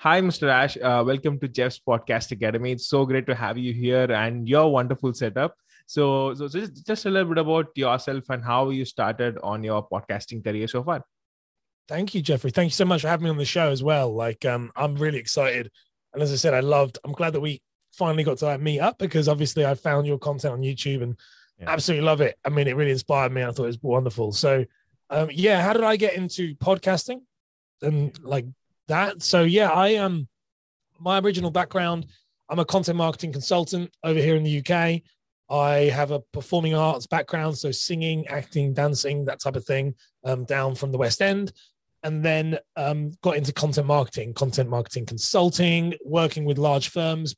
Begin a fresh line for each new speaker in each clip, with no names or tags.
Hi, Mr. Ash. Uh, welcome to Jeff's Podcast Academy. It's so great to have you here and your wonderful setup. So, so just, just a little bit about yourself and how you started on your podcasting career so far.
Thank you, Jeffrey. Thank you so much for having me on the show as well. Like, um, I'm really excited, and as I said, I loved. I'm glad that we finally got to like, meet up because obviously I found your content on YouTube and yeah. absolutely love it. I mean, it really inspired me. I thought it was wonderful. So, um, yeah, how did I get into podcasting and like that? So, yeah, I um, my original background, I'm a content marketing consultant over here in the UK. I have a performing arts background, so singing, acting, dancing, that type of thing, um, down from the West End. And then um, got into content marketing, content marketing consulting, working with large firms,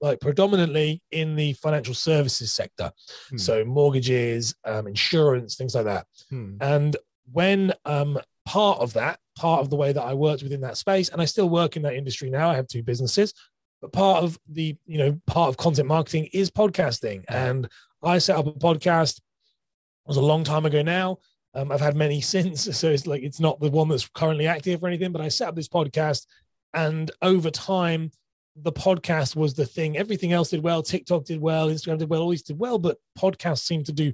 like predominantly in the financial services sector. Hmm. So mortgages, um, insurance, things like that. Hmm. And when um, part of that, part of the way that I worked within that space, and I still work in that industry now, I have two businesses but part of the you know part of content marketing is podcasting. And i set up a podcast it was a long time ago now. Um, i've had many since so it's like it's not the one that's currently active or anything but i set up this podcast and over time the podcast was the thing. Everything else did well tiktok did well instagram did well all these did well but podcasts seemed to do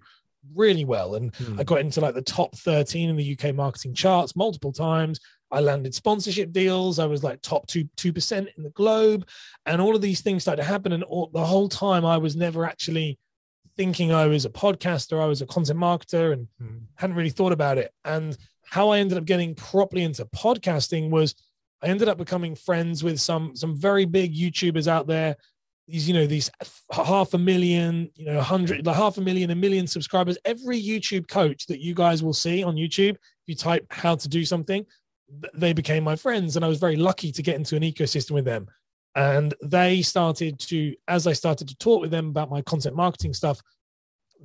really well and hmm. i got into like the top 13 in the uk marketing charts multiple times I landed sponsorship deals. I was like top two two percent in the globe, and all of these things started to happen. And all, the whole time, I was never actually thinking I was a podcaster. I was a content marketer, and mm. hadn't really thought about it. And how I ended up getting properly into podcasting was I ended up becoming friends with some some very big YouTubers out there. These, you know, these half a million, you know, hundred, like half a million, a million subscribers. Every YouTube coach that you guys will see on YouTube, if you type how to do something, they became my friends and i was very lucky to get into an ecosystem with them and they started to as i started to talk with them about my content marketing stuff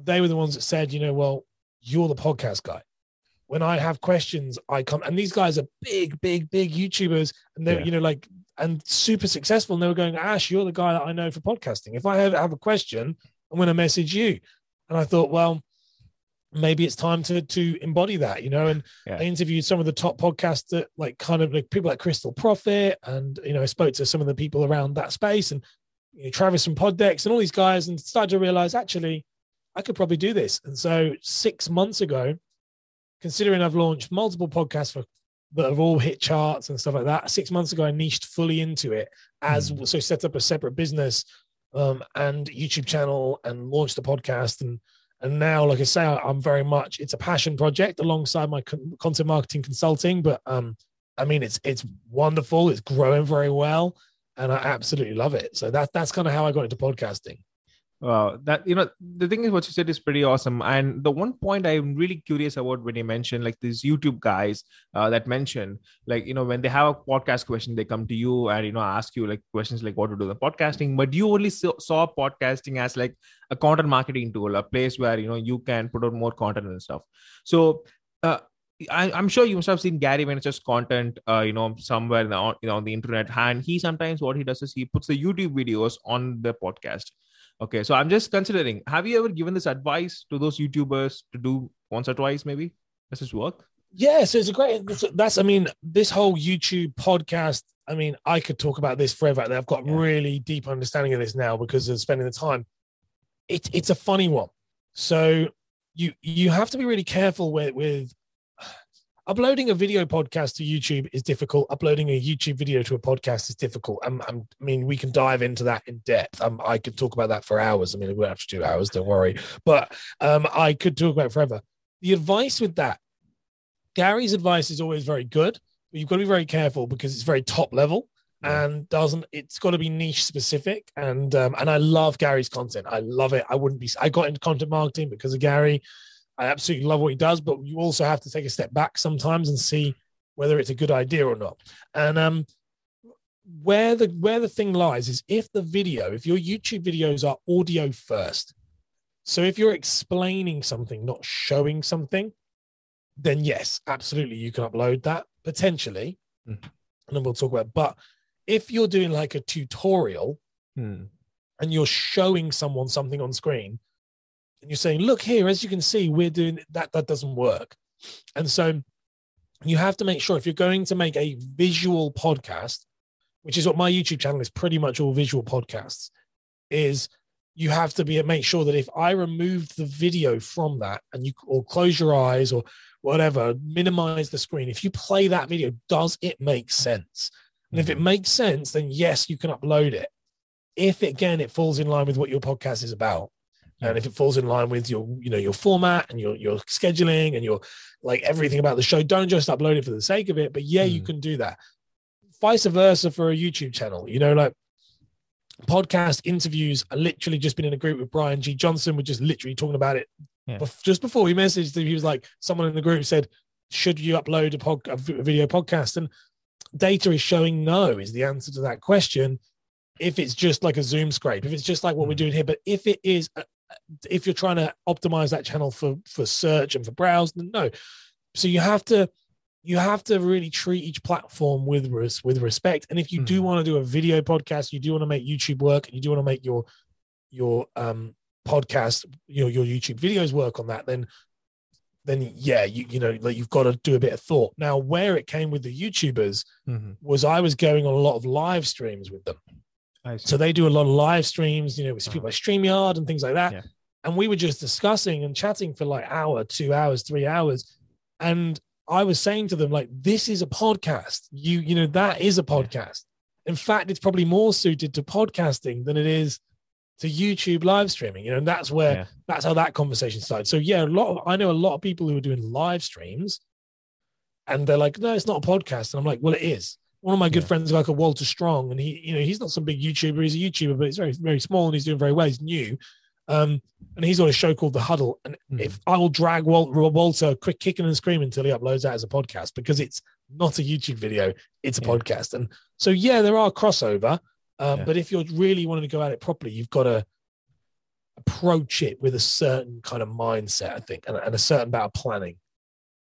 they were the ones that said you know well you're the podcast guy when i have questions i come and these guys are big big big youtubers and they're yeah. you know like and super successful and they were going ash you're the guy that i know for podcasting if i have, have a question i'm going to message you and i thought well maybe it's time to to embody that you know and yeah. i interviewed some of the top podcasts that like kind of like people like Krystal Proffitt and you know i spoke to some of the people around that space and you know, travis from poddex and all these guys and started to realize actually i could probably do this and so six months ago considering i've launched multiple podcasts for that have all hit charts and stuff like that six months ago i niched fully into it as mm. so set up a separate business um, and youtube channel and launched the podcast and and now, like I say, I'm very much it's a passion project alongside my content marketing consulting. But um, I mean, it's it's wonderful. It's growing very well, and I absolutely love it. So that that's kind of how I got into podcasting.
Wow, that you know, the thing is, what you said is pretty awesome. And the one point I'm really curious about when you mentioned like these YouTube guys uh, that mention, like you know, when they have a podcast question, they come to you and you know ask you like questions like what to do the podcasting. But you only saw, saw podcasting as like a content marketing tool, a place where you know you can put out more content and stuff. So. Uh, I, am sure you must have seen Gary Vaynerchuk's content, uh, you know, somewhere on, you know, on the internet. And he sometimes what he does is he puts the YouTube videos on the podcast. Okay, so I'm just considering. Have you ever given this advice to those YouTubers to do once or twice? Maybe does this work?
Yeah, so it's a great. That's, I mean, this whole YouTube podcast. I mean, I could talk about this forever. I've got yeah. really deep understanding of this now because of spending the time. It, it's a funny one. So you you have to be really careful with with uploading a video podcast to YouTube is difficult. Uploading a YouTube video to a podcast is difficult. I'm, I'm, i mean, we can dive into that in depth. Um, I could talk about that for hours. I mean, we don't have to do hours, don't worry. But um, I could talk about forever. The advice with that, Gary's advice is always very good, but you've got to be very careful because it's very top level and doesn't it's got to be niche specific and um, and I love Gary's content. I love it. I wouldn't be I got into content marketing because of Gary. I absolutely love what he does, but you also have to take a step back sometimes and see whether it's a good idea or not. And um, where the where the thing lies is if the video, if your YouTube videos are audio first, so if you're explaining something, not showing something, then yes, absolutely you can upload that potentially, mm. and then we'll talk about. It. But if you're doing like a tutorial mm. and you're showing someone something on screen, and you're saying, look here, as you can see, we're doing that, that doesn't work. And so you have to make sure if you're going to make a visual podcast, which is what my YouTube channel is pretty much all visual podcasts, is you have to be make sure that if I removed the video from that and you or close your eyes or whatever, minimize the screen. If you play that video, does it make sense? And if it mm-hmm. makes sense, then yes, you can upload it. If again it falls in line with what your podcast is about, and if it falls in line with your you know your format and your your scheduling and your like everything about the show, don't just upload it for the sake of it. But yeah, mm. you can do that. Vice versa for a YouTube channel. You know, like podcast interviews. I literally just been in a group with Brian G. Johnson. We're just literally talking about it. Yeah. Just before we messaged him, he was like, someone in the group said, "Should you upload a, pod, a video podcast?" And data is showing no is the answer to that question. If it's just like a Zoom scrape, if it's just like what we're hmm. doing here, but if it is, a, if you're trying to optimize that channel for for search and for browse, then no. So you have to you have to really treat each platform with res- with respect. And if you mm. do hmm. want to do a video podcast, you do want to make YouTube work, and you do want to make your your um podcast, your your YouTube videos work on that, then then yeah, you you know, like you've got to do a bit of thought. Now, where it came with the YouTubers mm-hmm. was I was going on a lot of live streams with them. So they do a lot of live streams, you know, with uh-huh. people like StreamYard and things like that. Yeah. And we were just discussing and chatting for like hour, two hours, three hours. And I was saying to them, like, this is a podcast. You, you know, that is a podcast. In fact, it's probably more suited to podcasting than it is to YouTube live streaming. You know, and that's where yeah. that's how that conversation started. So yeah, a lot of I know a lot of people who are doing live streams and they're like, no, it's not a podcast. And I'm like, well, it is. One of my good yeah. friends, like a Walter Strong, and he, you know, he's not some big YouTuber. He's a YouTuber, but he's very, very small and he's doing very well. He's new. Um, and he's on a show called The Huddle. And mm. if I will drag Walter quick kicking and screaming until he uploads that as a podcast because it's not a YouTube video, it's a yeah. podcast. And so, yeah, there are crossover. Um, yeah. But if you're really wanting to go at it properly, you've got to approach it with a certain kind of mindset, I think, and, and a certain amount of planning.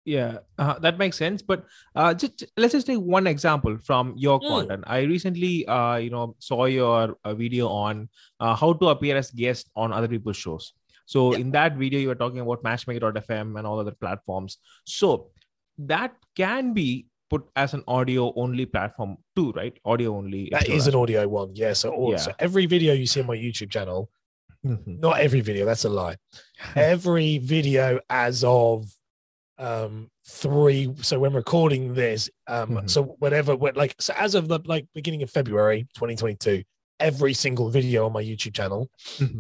Yeah, uh, that makes sense. But uh, just let's just take one example from your mm. content. I recently, uh, you know, saw your uh, video on uh, how to appear as guest on other people's shows. So in that video, you were talking about Matchmaker.fm and all other platforms. So that can be put as an audio only platform too, right? Audio only.
That is an audio one. Yeah. So, all, yeah. so every video you see on my YouTube channel, mm-hmm. not every video, that's a lie. every video as of um three so when recording this um mm-hmm. so whatever like so as of the like beginning of february 2022 every single video on my youtube channel mm-hmm.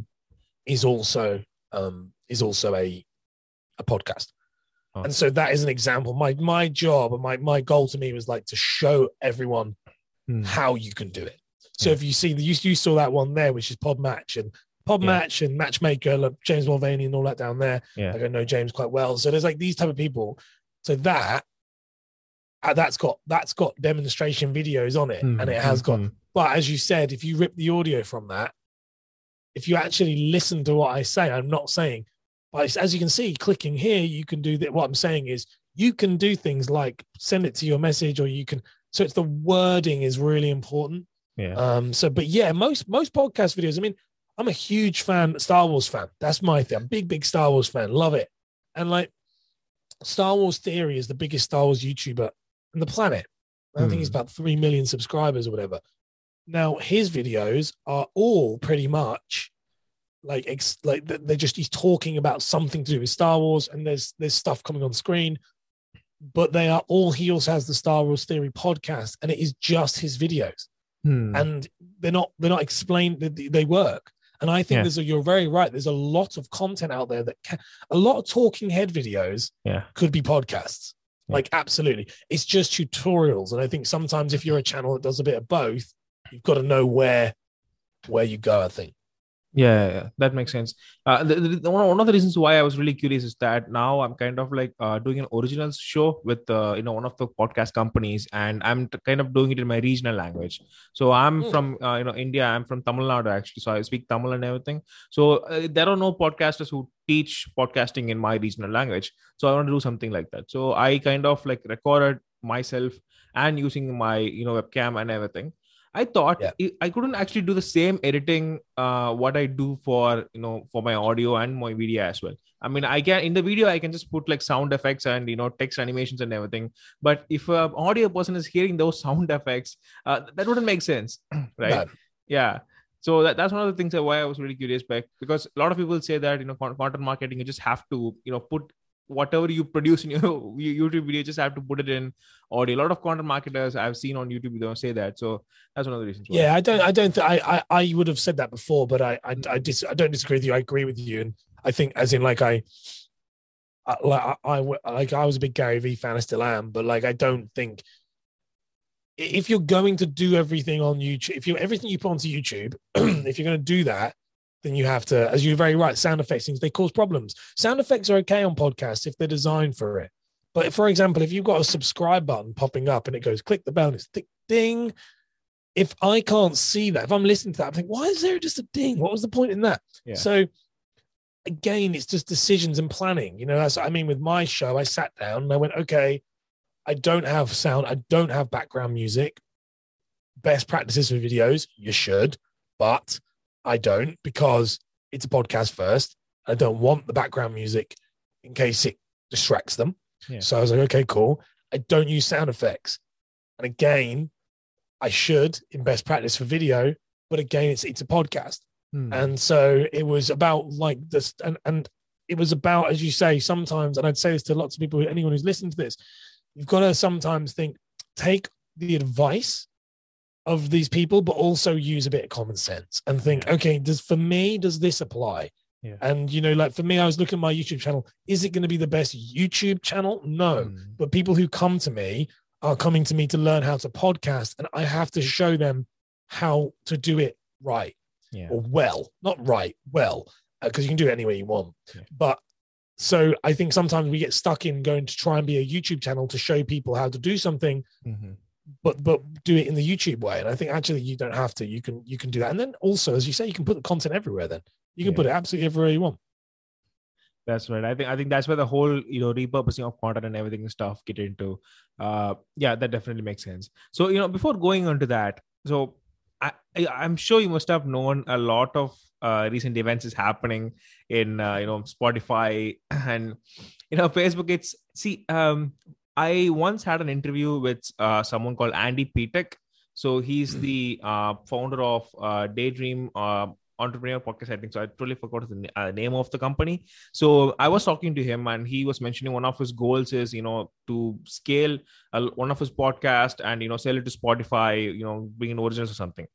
is also um is also a a podcast awesome. and so that is an example my my job and my my goal to me was like to show everyone mm. how you can do it so yeah. if you see the you, you saw that one there which is Podmatch and Pod yeah. Match and Matchmaker, like James Mulvaney and all that down there. Yeah. Like I know James quite well. So there's like these type of people. So that uh, that's got that's got demonstration videos on it, mm-hmm. and it has got. Mm-hmm. But as you said, if you rip the audio from that, if you actually listen to what I say, I'm not saying, but as you can see, clicking here, you can do that. What I'm saying is, you can do things like send it to your message, or you can. So it's the wording is really important.
Yeah.
Um. So, but yeah, most most podcast videos. I mean, I'm a huge fan, Star Wars fan. That's my thing. I'm big, big Star Wars fan. Love it. And like Star Wars Theory is the biggest Star Wars YouTuber on the planet. I think he's hmm. about 3 million subscribers or whatever. Now, his videos are all pretty much like ex- like they're just he's talking about something to do with Star Wars and there's there's stuff coming on screen but they are all he also has the Star Wars Theory podcast and it is just his videos. Hmm. And they're not they're not explained they work. And I think yeah. there's a, you're very right. There's a lot of content out there that can, a lot of talking head videos
yeah.
could be podcasts. Yeah. Like absolutely. It's just tutorials. And I think sometimes if you're a channel that does a bit of both, you've got to know where where you go, I think.
Yeah, yeah, that makes sense. Uh, the, the, one of the reasons why I was really curious is that now I'm kind of like uh, doing an original show with uh, you know one of the podcast companies, and I'm t- kind of doing it in my regional language. So I'm mm. from uh, you know India. I'm from Tamil Nadu actually, so I speak Tamil and everything. So uh, there are no podcasters who teach podcasting in my regional language. So I want to do something like that. So I kind of like recorded myself and using my you know webcam and everything I thought
Yeah.
I- couldn't actually do the same editing uh, what I do for you know for my audio and my video as well. I mean, I can in the video I can just put like sound effects and you know text animations and everything. But if an audio person is hearing those sound effects, uh, that wouldn't make sense, right?
No.
Yeah. So that, that's one of the things that why I was really curious back because a lot of people say that you know con- content marketing you just have to you know put whatever you produce in your YouTube video, you just have to put it in audio. A lot of content marketers I've seen on YouTube don't say that. So that's one of the reasons. why.
Yeah, I don't. I don't. Th- I, I. I would have said that before, but I. I. I, dis- I don't disagree with you. I agree with you, and I think, as in, like I. I like I, like I was a big Gary Vee fan. I still am, but like I don't think if you're going to do everything on YouTube, if you everything you put onto YouTube, if you're going to do that, then you have to, as you're very right, sound effects things they cause problems. Sound effects are okay on podcasts if they're designed for it. But for example, if you've got a subscribe button popping up and it goes click the bell and it's tick ding, if I can't see that, if I'm listening to that, I think, why is there just a ding? What was the point in that?
Yeah.
So again, it's just decisions and planning. You know, that's I mean, with my show, I sat down and I went, okay, I don't have sound, I don't have background music. Best practices for videos, you should, but I don't because it's a podcast first. I don't want the background music in case it distracts them.
Yeah.
So I was like, okay, cool. I don't use sound effects. And again, I should in best practice for video, but again, it's it's a podcast.
Hmm.
And so it was about like this, and and it was about, as you say, sometimes, and I'd say this to lots of people, anyone who's listened to this, you've got to sometimes think, take the advice of these people, but also use a bit of common sense and think,
Yeah.
okay, does for me, does this apply?
Yeah.
And you know, like for me, I was looking at my YouTube channel. Is it going to be the best YouTube channel? No
Hmm.
but people who come to me are coming to me to learn how to podcast and i have to show them how to do it right
Yeah.
or well not right well because you can do it any way you want
Yeah.
but so i think sometimes we get stuck in going to try and be a youtube channel to show people how to do something
Mhm.
But but do it in the youtube way and i think actually you don't have to you can you can do that and then also as you say you can put the content everywhere then you can
Yeah.
put it absolutely everywhere you want
That's right. I think I think that's where the whole you know repurposing of content and everything and stuff get into. Uh, yeah, that definitely makes sense. So you know, before going on to that, so I, I I'm sure you must have known a lot of uh, recent events is happening in uh, you know Spotify and you know Facebook. It's see, um, I once had an interview with uh, someone called Andy Petek. So he's the uh, founder of uh, Daydream uh, Entrepreneur Podcast. I think so. I totally forgot the uh, name of the company. So I was talking to him, and he was mentioning one of his goals is you know to scale one of his podcast and you know sell it to Spotify. You know, bring in originals or something.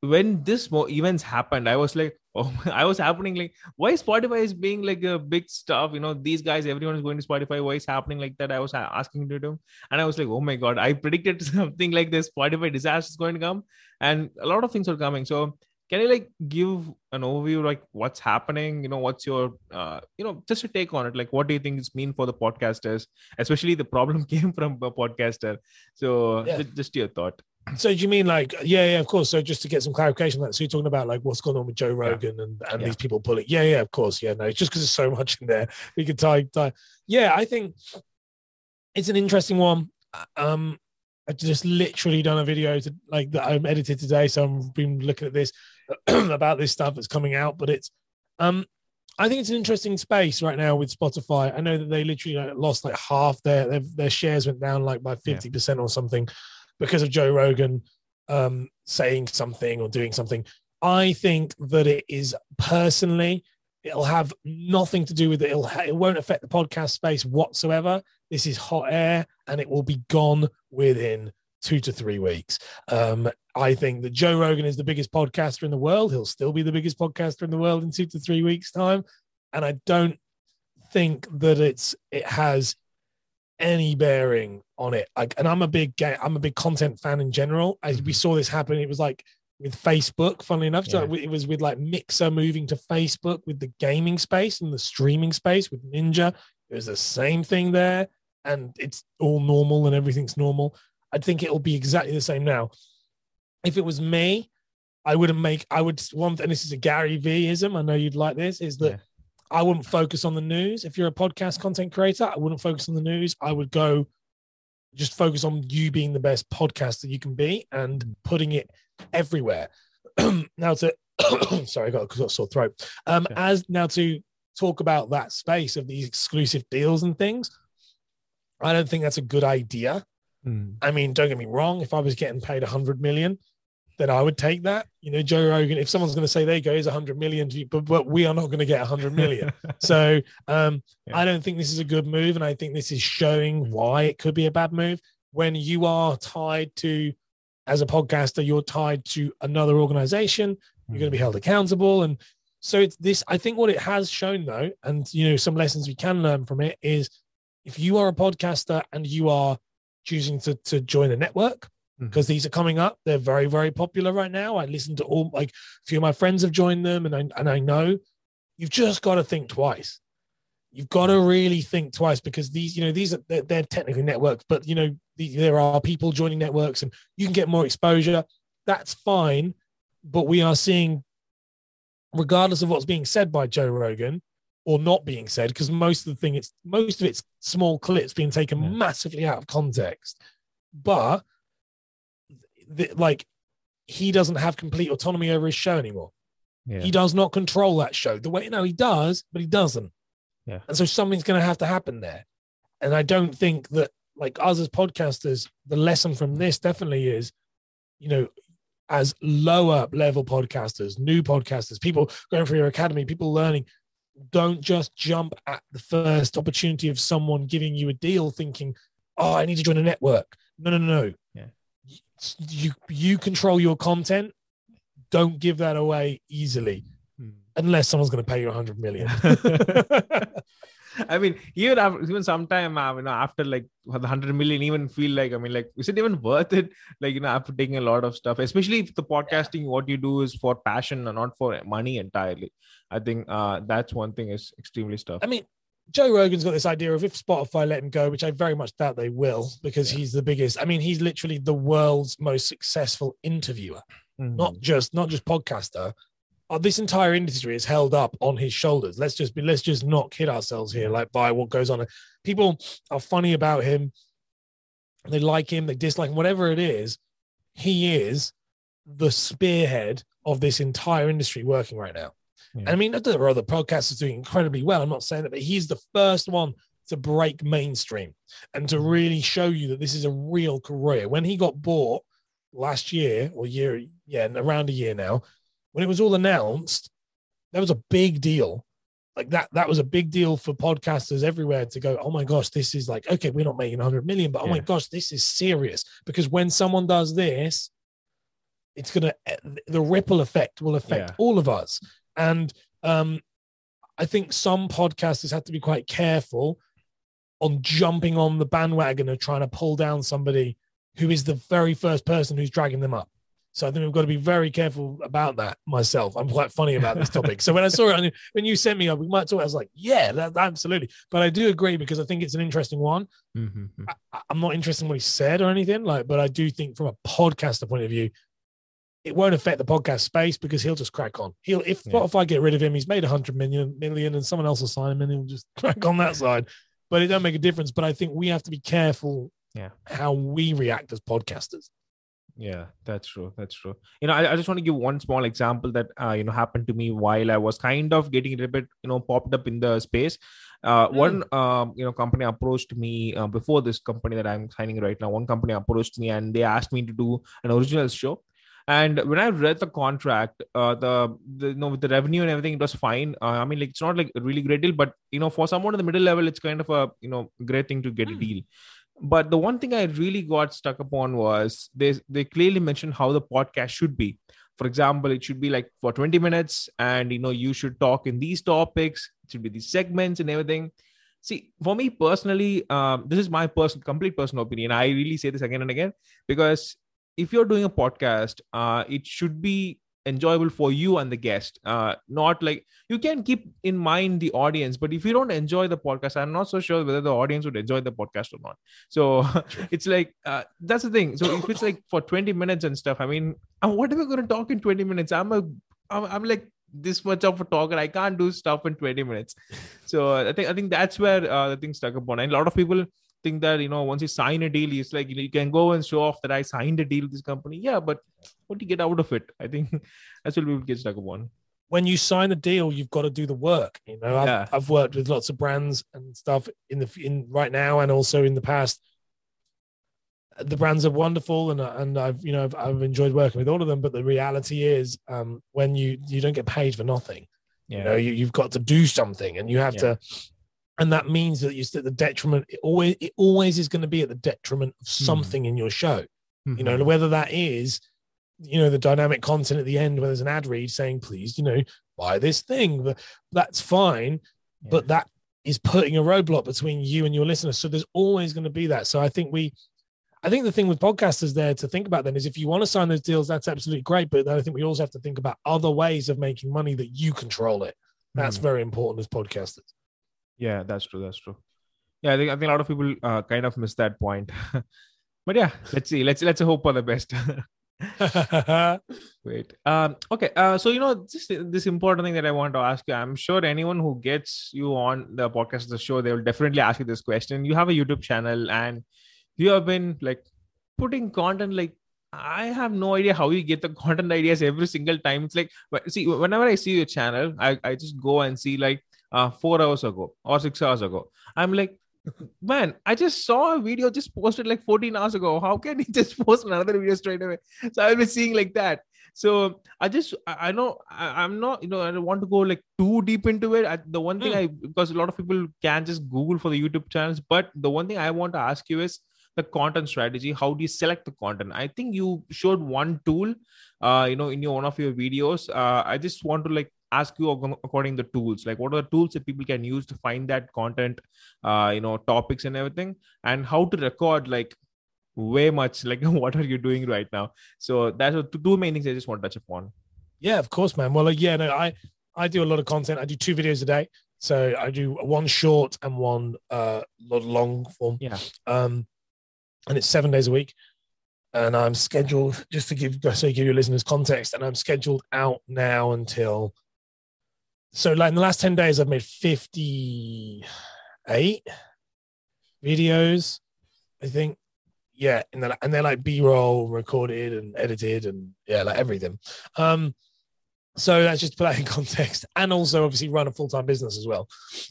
When this mo- events happened, I was like, oh, I was happening like, why Spotify is being like a big stuff? You know, these guys, everyone is going to Spotify. Why is happening like that? I was asking to him, and I was like, oh my god, I predicted something like this. Spotify disaster is going to come, and a lot of things are coming. So can you like give an overview like what's happening you know what's your uh, you know just a take on it like what do you think this mean for the podcasters especially the problem came from a podcaster so
Yeah.
ju- just your thought
So do you mean like yeah, yeah, of course. So just to get some clarification on that, so you're talking about like what's going on with Joe Rogan and, and
Yeah.
these people pulling. Yeah, yeah, of course. Yeah, no, it's just because there's so much in there. We could tie, tie. Yeah, I think it's an interesting one. Um, I just literally done a video to like that I'm edited today, so I'm been looking at this about this stuff that's coming out. But it's um, I think it's an interesting space right now with Spotify. I know that they literally like, lost like half their their, their shares went down like by fifty percent or something because of Joe Rogan um, saying something or doing something. I think that it is personally, it'll have nothing to do with it. It'll, it won't affect the podcast space whatsoever. This is hot air and it will be gone within two to three weeks. Um, I think that Joe Rogan is the biggest podcaster in the world. He'll still be the biggest podcaster in the world in two to three weeks' time. And I don't think that it's it has any bearing on it. Like, and I'm a big ga- I'm a big content fan in general. As we
Mhm.
saw this happen, it was like with Facebook. Funnily enough, so
Yeah.
it was with like Mixer moving to Facebook with the gaming space and the streaming space with Ninja. It was the same thing there, and it's all normal and everything's normal. I think it'll be exactly the same now. If it was me, I wouldn't make. I would want, and this is a Gary V-ism. I know you'd like this. Is that
Yeah.
I wouldn't focus on the news. If you're a podcast content creator, I wouldn't focus on the news. I would go just focus on you being the best podcaster you can be and putting it everywhere. now to sorry, I got, got a sore throat. Um,
Okay.
as now to talk about that space of these exclusive deals and things. I don't think that's a good idea.
Mm.
I mean, don't get me wrong. If I was getting paid a hundred million, then I would take that. You know, Joe Rogan. If someone's going to say, "There you go, here's a hundred million," to you, but but we are not going to get a hundred million. so um,
Yeah.
I don't think this is a good move, and I think this is showing why it could be a bad move when you are tied to, as a podcaster, you're tied to another organization. You're going to be held accountable, and so it's this. I think what it has shown, though, and you know, some lessons we can learn from it is, if you are a podcaster and you are choosing to to join a network Because mm-hmm. these are coming up. They're very, very popular right now. I listen to all like a few of my friends have joined them, and I and I know you've just got to think twice. You've got to mm-hmm. really think twice because these, you know, these are they're, they're technically networks, but you know, the, there are people joining networks, and you can get more exposure. That's fine, but we are seeing, regardless of what's being said by Joe Rogan or not being said, because most of the thing it's most of it's small clips being taken
Yeah.
massively out of context, but the, like he doesn't have complete autonomy over his show anymore.
Yeah.
He does not control that show the way no he does, but he doesn't.
Yeah.
And so something's going to have to happen there. And I don't think that like us as podcasters, the lesson from this definitely is, you know, as lower level podcasters, new podcasters, people going through your academy, people learning, don't just jump at the first opportunity of someone giving you a deal thinking, oh, I need to join a network. No, no, no. You you control your content. Don't give that away easily
Mm.
unless someone's going to pay you a hundred million.
I mean, even after, even sometime, uh, you know, after like the hundred million, even feel like, I mean, like, is it even worth it? Like, you know, after taking a lot of stuff, especially if the podcasting, what you do is for passion and not for money entirely. I think uh, that's one thing is extremely tough.
I mean, Joe Rogan's got this idea of if Spotify let him go, which I very much doubt they will, because
Yeah.
he's the biggest. I mean, he's literally the world's most successful interviewer,
Mhm.
not just not just podcaster. Uh, this entire industry is held up on his shoulders. Let's just be let's just not kid ourselves here, like by what goes on. People are funny about him. They like him, they dislike him, whatever it is. He is the spearhead of this entire industry working right now.
Yeah.
I mean, there are other podcasters doing incredibly well. I'm not saying that, but he's the first one to break mainstream and to mm. really show you that this is a real career. When he got bought last year or year, yeah, around a year now, when it was all announced, that was a big deal. Like that, that was a big deal for podcasters everywhere to go, oh my gosh, this is like, okay, we're not making 100 million, but oh my gosh, this is serious. Because when someone does this, it's going eh, to, the ripple effect will affect
Yeah.
all of us. And um, I think some podcasters have to be quite careful on jumping on the bandwagon of trying to pull down somebody who is the very first person who's dragging them up. So I think we've got to be very careful about that myself. I'm quite funny about this topic. so when I saw it, when you sent me up, we might talk, I was like, yeah, that, absolutely. But I do agree because I think it's an interesting one.
Mhm.
I- I'm not interested in what he said or anything, like, but I do think from a podcaster point of view, it won't affect the podcast space because he'll just crack on. He'll if
Yeah.
Spotify get rid of him, he's made a hundred million million, and someone else will sign him, and he'll just crack on that side. But it don't make a difference. But I think we have to be careful,
Yeah.
how we react as podcasters.
Yeah, that's true. That's true. You know, I, I just want to give one small example that uh, you know happened to me while I was kind of getting a little bit you know popped up in the space. Uh,
Hmm.
One um, you know company approached me uh, before this company that I'm signing right now. One company approached me and they asked me to do an original show. And when I read the contract, uh, the, the you know with the revenue and everything, it was fine. Uh, I mean, like it's not like a really great deal, but you know, for someone in the middle level, it's kind of a you know great thing to get a
Hmm.
deal but the one thing i really got stuck upon was they they clearly mentioned how the podcast should be for example it should be like for 20 minutes and you know you should talk in these topics it should be these segments and everything see for me personally um, this is my personal complete personal opinion i really say this again and again because if you're doing a podcast uh, it should be enjoyable for you and the guest. Uh, not like you can keep in mind the audience but if you don't enjoy the podcast i'm not so sure whether the audience would enjoy the podcast or not. So it's like uh, that's the thing. So if it's like for 20 minutes and stuff i mean uh, what am i going to talk in 20 minutes? I'm a I'm, I'm like this much of a talker. I can't do stuff in 20 minutes. So i think i think that's where uh, the thing stuck upon. And a lot of people think that you know once you sign a deal, it's like you know you can go and show off that I signed a deal with this company. Yeah, but what do you get out of it? I think that's what people get stuck upon.
When you sign a deal, you've got to do the work. You know, I've,
Yeah.
I've worked with lots of brands and stuff in the in right now and also in the past. The brands are wonderful, and and I've you know I've, I've enjoyed working with all of them. But the reality is, um, when you you don't get paid for nothing,
Yeah,
you know you, you've got to do something and you have
Yeah.
to and that means that you at the detriment it always it always is going to be at the detriment of
Hmm.
something in your show you
Mm-hmm.
know whether that is you know the dynamic content at the end where there's an ad read saying please you know buy this thing but that's fine
Yeah.
but that is putting a roadblock between you and your listeners so there's always going to be that so i think we I think the thing with podcasters there to think about then is if you want to sign those deals, that's absolutely great. But then I think we also have to think about other ways of making money that you control it. That's
Mhm.
very important as podcasters.
Yeah, that's true. That's true. Yeah, I think I think a lot of people uh, kind of miss that point. but yeah, let's see. Let's let's hope for the best. Wait. Um. Okay. Uh. So you know, just this important thing that I want to ask you. I'm sure anyone who gets you on the podcast, the show, they will definitely ask you this question. You have a YouTube channel, and you have been like putting content. Like I have no idea how you get the content ideas every single time. It's like, see, whenever I see your channel, I I just go and see like uh four hours ago or six hours ago. I'm like. Man, I just saw a video just posted like 14 hours ago. How can he just post another video straight away? So I'll be seeing like that so i just i, I know I, i'm not you know i don't want to go like too deep into it I, the one thing i because a lot of people can just google for the youtube channels but the one thing i want to ask you is the content strategy how do you select the content i think you showed one tool uh you know in your one of your videos uh i just want to like ask you according the tools like what are the tools that people can use to find that content uh you know topics and everything and how to record like way much like what are you doing right now so that's the two main things I just want to touch upon.
Yeah, of course, man. Well, like, yeah, no, I I do a lot of content. I do two videos a day. So I do one short and one uh lot long form.
Yeah.
Um, and it's seven days a week. And I'm scheduled just to give so give your listeners context. And I'm scheduled out now until so like in the last 10 days, I've made 58 videos, I think. Yeah, and then and they're like B-roll recorded and edited and yeah, like everything. Um, so that's just to put that in context, and also obviously run a full time business as well.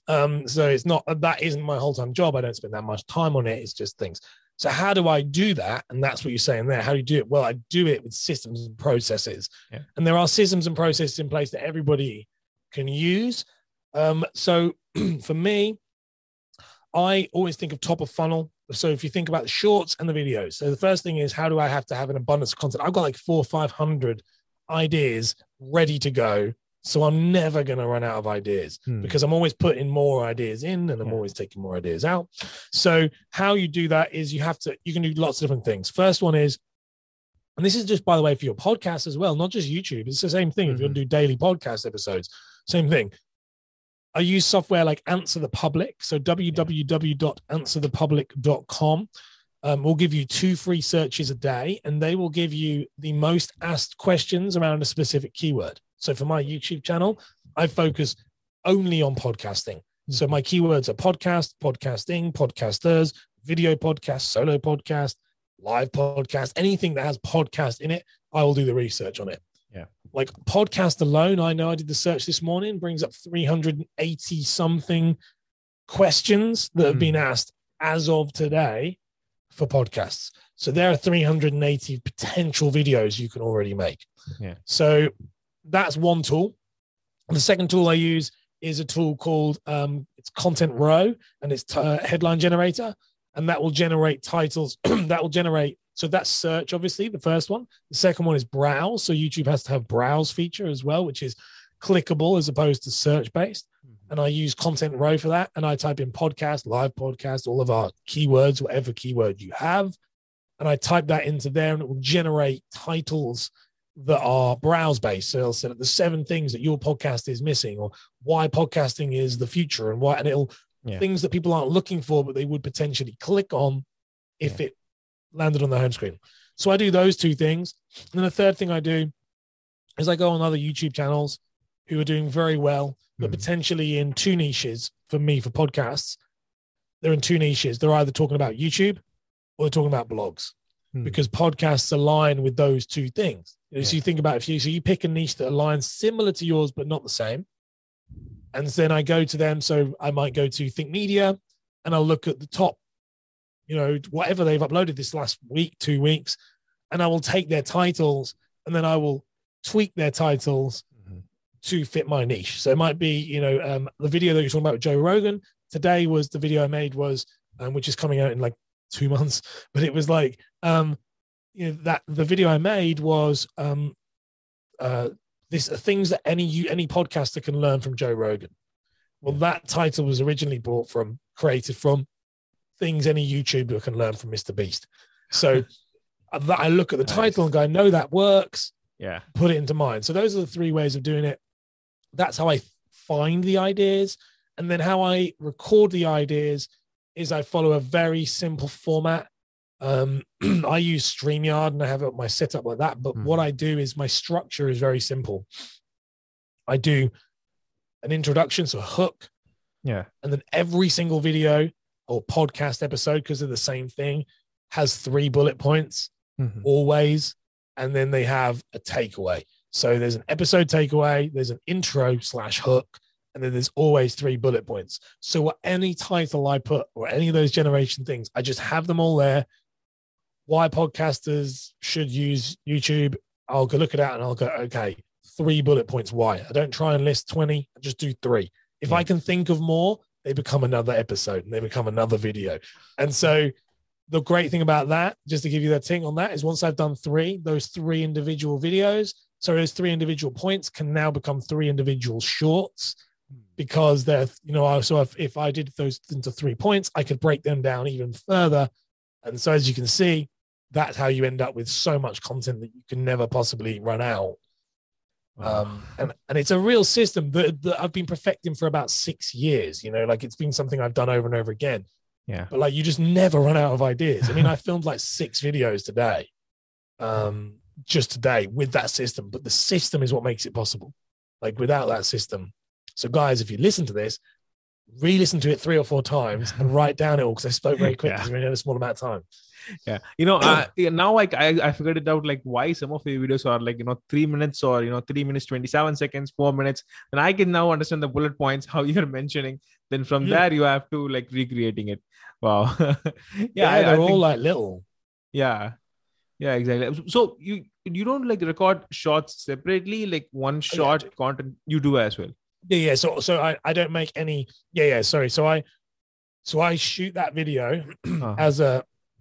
Um, so it's not that isn't my whole time job. I don't spend that much time on it. It's just things. So how do I do that? And that's what you're saying there. How do you do it? Well, I do it with systems and processes,
Yeah.
and there are systems and processes in place that everybody can use. Um, so for me, I always think of top of funnel. So if you think about the shorts and the videos, so the first thing is how do I have to have an abundance of content? I've got like four or five hundred ideas ready to go. So I'm never going to run out of ideas
Hmm.
because I'm always putting more ideas in and I'm
Yeah.
always taking more ideas out. So how you do that is you have to you can do lots of different things. First one is and this is just by the way for your podcast as well, not just YouTube. It's the same thing. If you want to do daily podcast episodes, same thing. I use software like Answer the Public. So www.answerthepublic.com um, will give you two free searches a day, and they will give you the most asked questions around a specific keyword. So for my YouTube channel, I focus only on podcasting. So my keywords are podcast, podcasting, podcasters, video podcast, solo podcast, live podcast, anything that has podcast in it, I will do the research on it. Like podcast alone, I know I did the search this morning, brings up 380 something questions that have been asked as of today for podcasts. So there are 380 potential videos you can already make.
Yeah.
So that's one tool. The second tool I use is a tool called um, it's Content Row, and it's t- uh, headline generator, and that will generate titles. that will generate. So that's search, obviously, the first one. The second one is browse. So YouTube has to have browse feature as well, which is clickable as opposed to search based. Mm-hmm. And I use Content Row for that, and I type in podcast, live podcast, all of our keywords, whatever keyword you have, and I type that into there, and it will generate titles that are browse based. So it'll say the seven things that your podcast is missing, or why podcasting is the future, and why, and it'll
Yeah.
things that people aren't looking for, but they would potentially click on if it landed on the home screen. So I do those two things. And then the third thing I do is I go on other YouTube channels who are doing very well, but
Mhm.
potentially in two niches for me for podcasts. they're in two niches. They're either talking about YouTube or they're talking about blogs
Hmm.
because podcasts align with those two things. You know, So you think about if you so you pick a niche that aligns similar to yours but not the same, and then I go to them. So I might go to Think Media, and I'll look at the top, you know, whatever they've uploaded this last week, two weeks, and I will take their titles and then I will tweak their titles
Mhm.
to fit my niche. So it might be, you know, um, the video that you're talking about with Joe Rogan today was the video I made was, um, which is coming out in like two months, but it was like, um, you know, that the video I made was, um, uh, this are things that any you any podcaster can learn from Joe Rogan. Well, that title was originally brought from created from things any YouTuber can learn from Mr. Beast. So uh, that I look at the
Nice.
title and go, I know that works
Yeah.
put it into mind. So those are the three ways of doing it. That's how I find the ideas. And then how I record the ideas is I follow a very simple format. Um, I use StreamYard and I have my setup like that. But
Mhm.
what I do is my structure is very simple. I do an introduction, so a hook,
Yeah.
and then every single video or podcast episode, because they're the same thing, has three bullet points
Mhm.
always, and then they have a takeaway. So there's an episode takeaway, there's an intro slash hook, and then there's always three bullet points. So what any title I put or any of those generation things, I just have them all there. Why podcasters should use YouTube? I'll go look it out and I'll go, okay, three bullet points. Why? I don't try and list 20, I just do three. If I can think of more, they become another episode and they become another video. And so the great thing about that, just to give you that thing on that, is once I've done three, those three individual videos, so those three individual points can now become three individual shorts because they're, you know, I- so if, if I did those into three points, I could break them down even further. And so as you can see, that's how you end up with so much content that you can never possibly run out. Um, and, and it's a real system that, that I've been perfecting for about six years, you know, like it's been something I've done over and over again
yeah.
but like you just never run out of ideas. I mean, I filmed like six videos today, um, just today with that system. But the system is what makes it possible. Like without that system. So, guys, if you listen to this, re-listen to it three or four times and write down it all because I spoke very quickly
Yeah.
because we only had a small amount of time.
Yeah you know uh, now like I, I figured it out like why some of the videos are like you know three minutes or you know three minutes 27 seconds four minutes and i can now understand the bullet points how you're mentioning then from
Yeah.
there you have to like recreating it wow yeah,
Yeah,
I- I
they're all like little.
yeah yeah exactly so you you don't like record shots separately like one
yeah,
shot
do.
content you do as well
Yeah, yeah. So, so I, I don't make any. Yeah, yeah. Sorry. So I, so I shoot that video
Uh-huh.
as a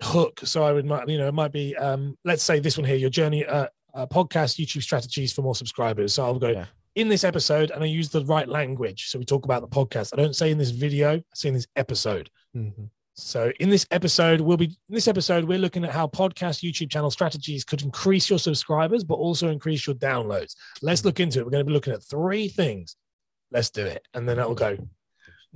hook. So I would, you know, it might be, um, let's say this one here, your journey, uh, uh, podcast, YouTube strategies for more subscribers. So I'll go
Yeah.
in this episode, and I use the right language. So we talk about the podcast. I don't say in this video. I say in this episode.
Mhm.
So in this episode, we'll be in this episode, we're looking at how podcast YouTube channel strategies could increase your subscribers, but also increase your downloads. Let's look into it. We're going to be looking at three things. Let's do it. And then that'll go.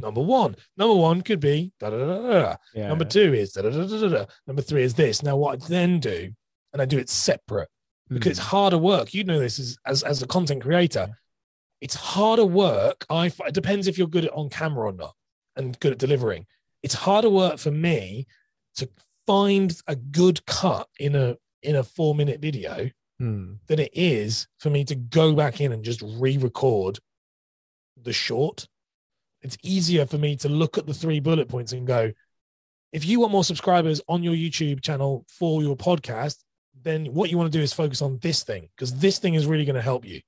Number one. Number one could be da da da da.
yeah
Number two is da da da da. Number three is this. Now, what I then do, and I do it separate because it's harder work. You know this as as, as a content creator. It's harder work. I it depends if you're good at on camera or not, and good at delivering. It's harder work for me to find a good cut in a in a four minute video
Hmm.
than it is for me to go back in and just re-record the short. It's easier for me to look at the three bullet points and go, if you want more subscribers on your YouTube channel for your podcast, then what you want to do is focus on this thing because this thing is really going to help you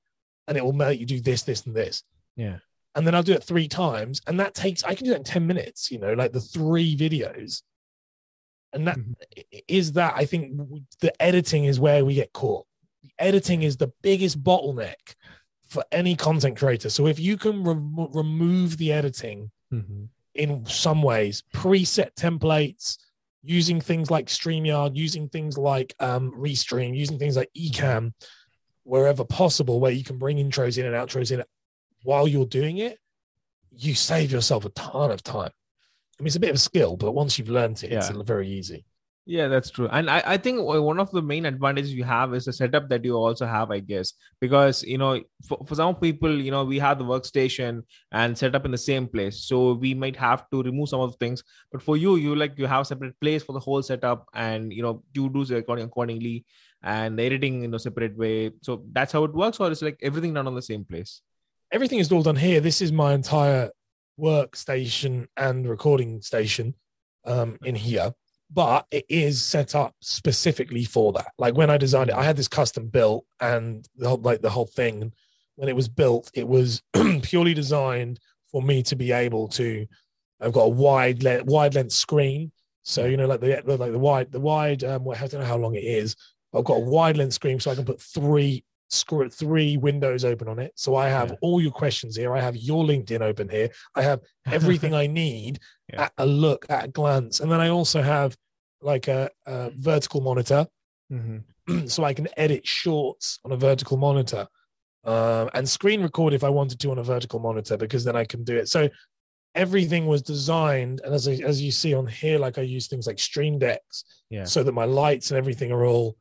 and it will make you do this, this, and this.
yeah
And then I'll do it three times. And that takes, I can do that in 10 minutes, you know, like the three videos. And that
Mhm.
is that I think the editing is where we get caught. The editing is the biggest bottleneck for any content creator. So if you can re- remove the editing
Mhm.
in some ways, preset templates, using things like StreamYard, using things like um, Restream, using things like Ecamm, wherever possible, where you can bring intros in and outros in while you're doing it, you save yourself a ton of time. I mean, it's a bit of a skill, but once you've learned it, it's very easy.
Yeah that's true. And I, I think one of the main advantages you have is the setup that you also have i guess. Because you know for, for some people you know we have the workstation and set up in the same place. So we might have to remove some of the things. But for you you like you have separate place for the whole setup and you know you do the recording accordingly and editing in a separate way. So that's how it works or is like everything done on the same place?
Everything is all done here. This is my entire workstation and recording station um, in here but it is set up specifically for that. Like when I designed it, I had this custom built, and the whole, like the whole thing, when it was built, it was purely designed for me to be able to. I've got a wide le- wide length screen, so you know, like the like the wide the wide. Um, I don't know how long it is. I've got a wide length screen, so I can put three screw it, three windows open on it. So I have yeah. all your questions here. I have your LinkedIn open here. I have everything I need yeah. at a look, at a glance. And then I also have like a, a vertical monitor. Mm-hmm. so I can edit shorts on a vertical monitor. Um, and screen record if I wanted to on a vertical monitor because then I can do it. So everything was designed, and as I, as you see on here, like I use things like Stream Decks, yeah. so that my lights and everything are all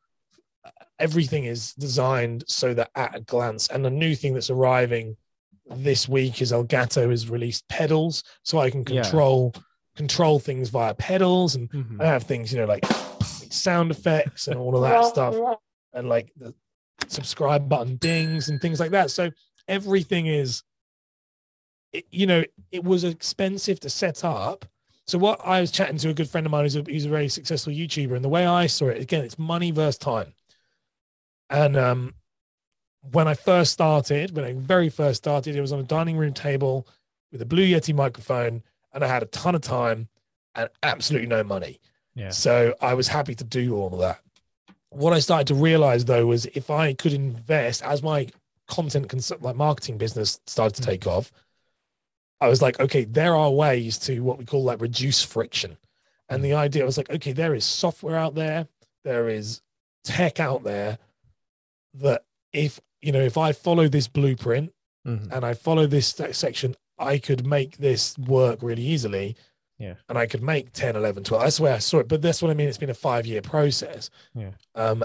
everything is designed so that at a glance. And the new thing that's arriving this week is Elgato has released pedals, so I can control yeah. control things via pedals, and mm-hmm. I have things you know like sound effects and all of that stuff, and like the subscribe button dings and things like that. So everything is, it, you know, it was expensive to set up. So what I was chatting to a good friend of mine who's a, who's a very successful YouTuber, and the way I saw it again, it's money versus time. And um, when I first started, when I very first started, it was on a dining room table with a Blue Yeti microphone, and I had a ton of time and absolutely no money. Yeah. So I was happy to do all of that. What I started to realize though was if I could invest as my content cons- like marketing business started to take mm-hmm. off, I was like, okay, there are ways to what we call like reduce friction. And mm. the idea was like, okay, there is software out there, there is tech out there that if you know if I follow this blueprint mm-hmm. and I follow this section, I could make this work really easily.
Yeah.
And I could make 10, 11, 12. That's the way I saw it. But that's what I mean. It's been a five year process.
Yeah.
Um,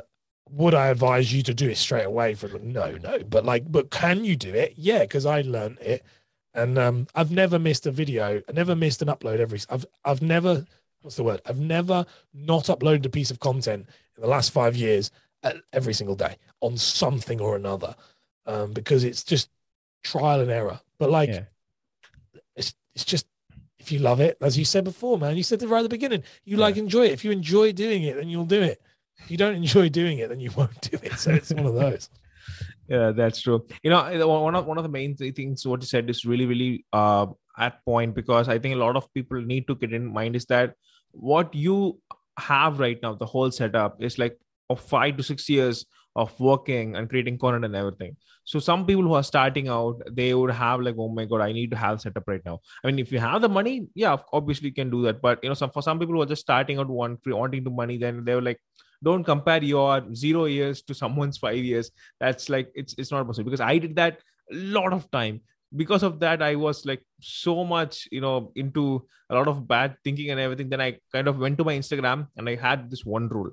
would I advise you to do it straight away? For no, no. But like, but can you do it? Yeah, because I learned it, and um, I've never missed a video. I never missed an upload. Every I've I've never what's the word? I've never not uploaded a piece of content in the last five years every single day on something or another um, because it's just trial and error. But like, yeah. it's it's just if you love it, as you said before, man, you said it right at the beginning. You yeah. like enjoy it. If you enjoy doing it, then you'll do it. If you don't enjoy doing it, then you won't do it. So it's one of those.
Yeah, that's true. You know, one of one of the main things what you said is really, really uh, at point because I think a lot of people need to get in mind is that what you have right now, the whole setup is like of five to six years of working and creating content and everything. So some people who are starting out, they would have like, oh my god, I need to have setup right now. I mean, if you have the money, yeah, obviously you can do that. But you know, some for some people who are just starting out, want wanting to money, then they were like, don't compare your zero years to someone's five years. That's like it's it's not possible because I did that a lot of time. Because of that, I was like so much, you know, into a lot of bad thinking and everything. Then I kind of went to my Instagram and I had this one rule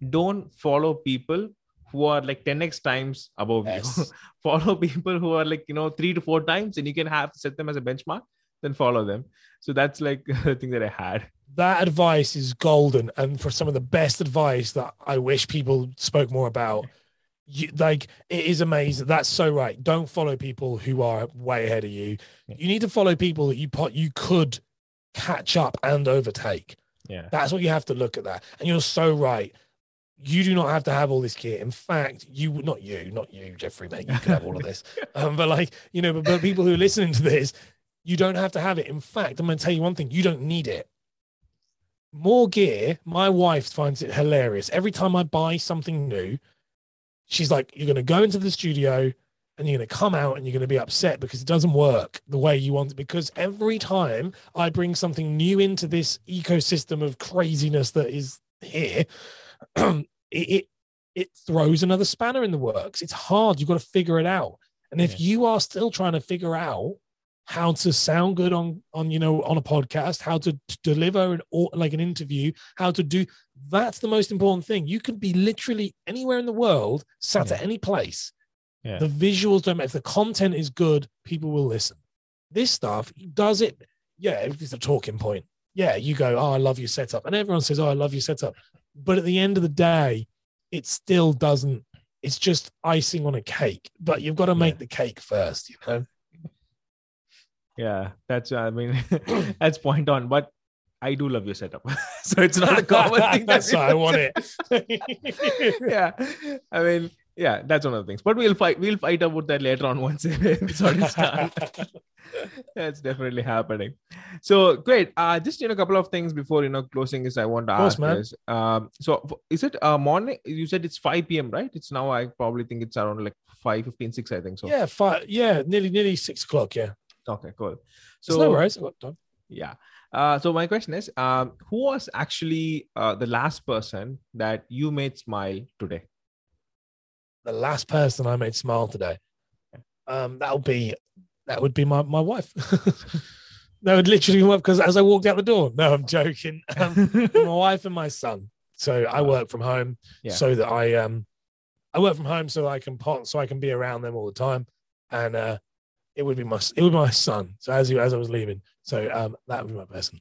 don't follow people who are like 10x times above yes. you. follow people who are like, you know, three to four times, and you can have set them as a benchmark, then follow them. So that's like the thing that I had.
That advice is golden. And for some of the best advice that I wish people spoke more about. You, like it is amazing. That's so right. Don't follow people who are way ahead of you. You need to follow people that you you could catch up and overtake.
Yeah,
that's what you have to look at that. And you're so right you do not have to have all this gear. In fact, you would not you, not you, Jeffrey, mate. You can have all of this. Um, but like, you know, but, but people who are listening to this, you don't have to have it. In fact, I'm going to tell you one thing: you don't need it. More gear. My wife finds it hilarious. Every time I buy something new, she's like, "You're going to go into the studio." And you're going to come out and you're going to be upset because it doesn't work the way you want it. Because every time I bring something new into this ecosystem of craziness that is here, it, it, it throws another spanner in the works. It's hard. You've got to figure it out. And if yeah. you are still trying to figure out how to sound good on on you know on a podcast how to, to deliver an or like an interview how to do that's the most important thing you can be literally anywhere in the world sat
Yeah.
at any place
Yeah.
the visuals don't matter if the content is good people will listen this stuff does it yeah it's a talking point yeah you go oh i love your setup and everyone says oh i love your setup but at the end of the day it still doesn't it's just icing on a cake but you've got to make
Yeah.
the cake first you know
Yeah, that's I mean that's point on. But I do love your setup, so it's not a common thing.
that's why i want it
yeah, I mean, yeah, that's one of the things. But we'll fight. We'll fight about that later on once the episode is done. that's definitely happening. So great. Uh, just you know, a couple of things before you know closing is I want to
course,
ask
man.
is um, so is it uh morning? You said it's five p.m. right? It's now. I probably think it's around like 5, 15, 6, I think so.
yeah five, yeah nearly nearly six o'clock yeah
Okay, cool.
so
So
no worries I've got time.
Yeah. Uh, so my question is, um, who was actually uh, the last person that you made smile today?
The last person I made smile today. Um, that'll be that would be my my wife. that would literally work because as I walked out the door. No, I'm joking. Um, my wife and my son. So I work from home
Yeah.
so that I um I work from home so I can pot so I can be around them all the time. And uh it would be my it would be my son. So as you as I was leaving. So um that would be my person.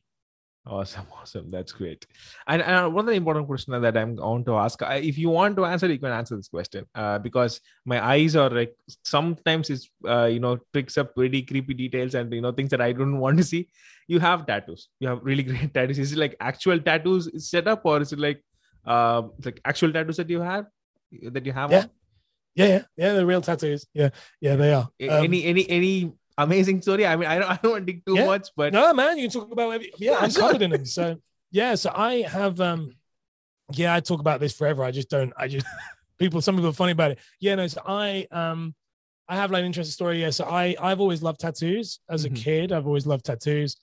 Awesome, awesome. That's great. And, and one of the important question that I'm going to ask, if you want to answer, you can answer this question uh, because my eyes are like sometimes it's uh, you know picks up very creepy details and you know things that I don't want to see. You have tattoos. You have really great tattoos. Is it like actual tattoos set up or is it like uh, like actual tattoos that you have that you have?
Yeah.
on?
Yeah, yeah, yeah, they're real tattoos. Yeah, yeah, they are. Um,
any any any amazing story? I mean, I don't I don't want to dig too
Yeah.
much, but
no man you can talk about every, yeah i'm covered in them so yeah so i have um yeah i talk about this forever i just don't i just people some people are funny about it yeah no so i um i have like an interesting story yeah so i i've always loved tattoos as a
Mhm.
kid i've always loved tattoos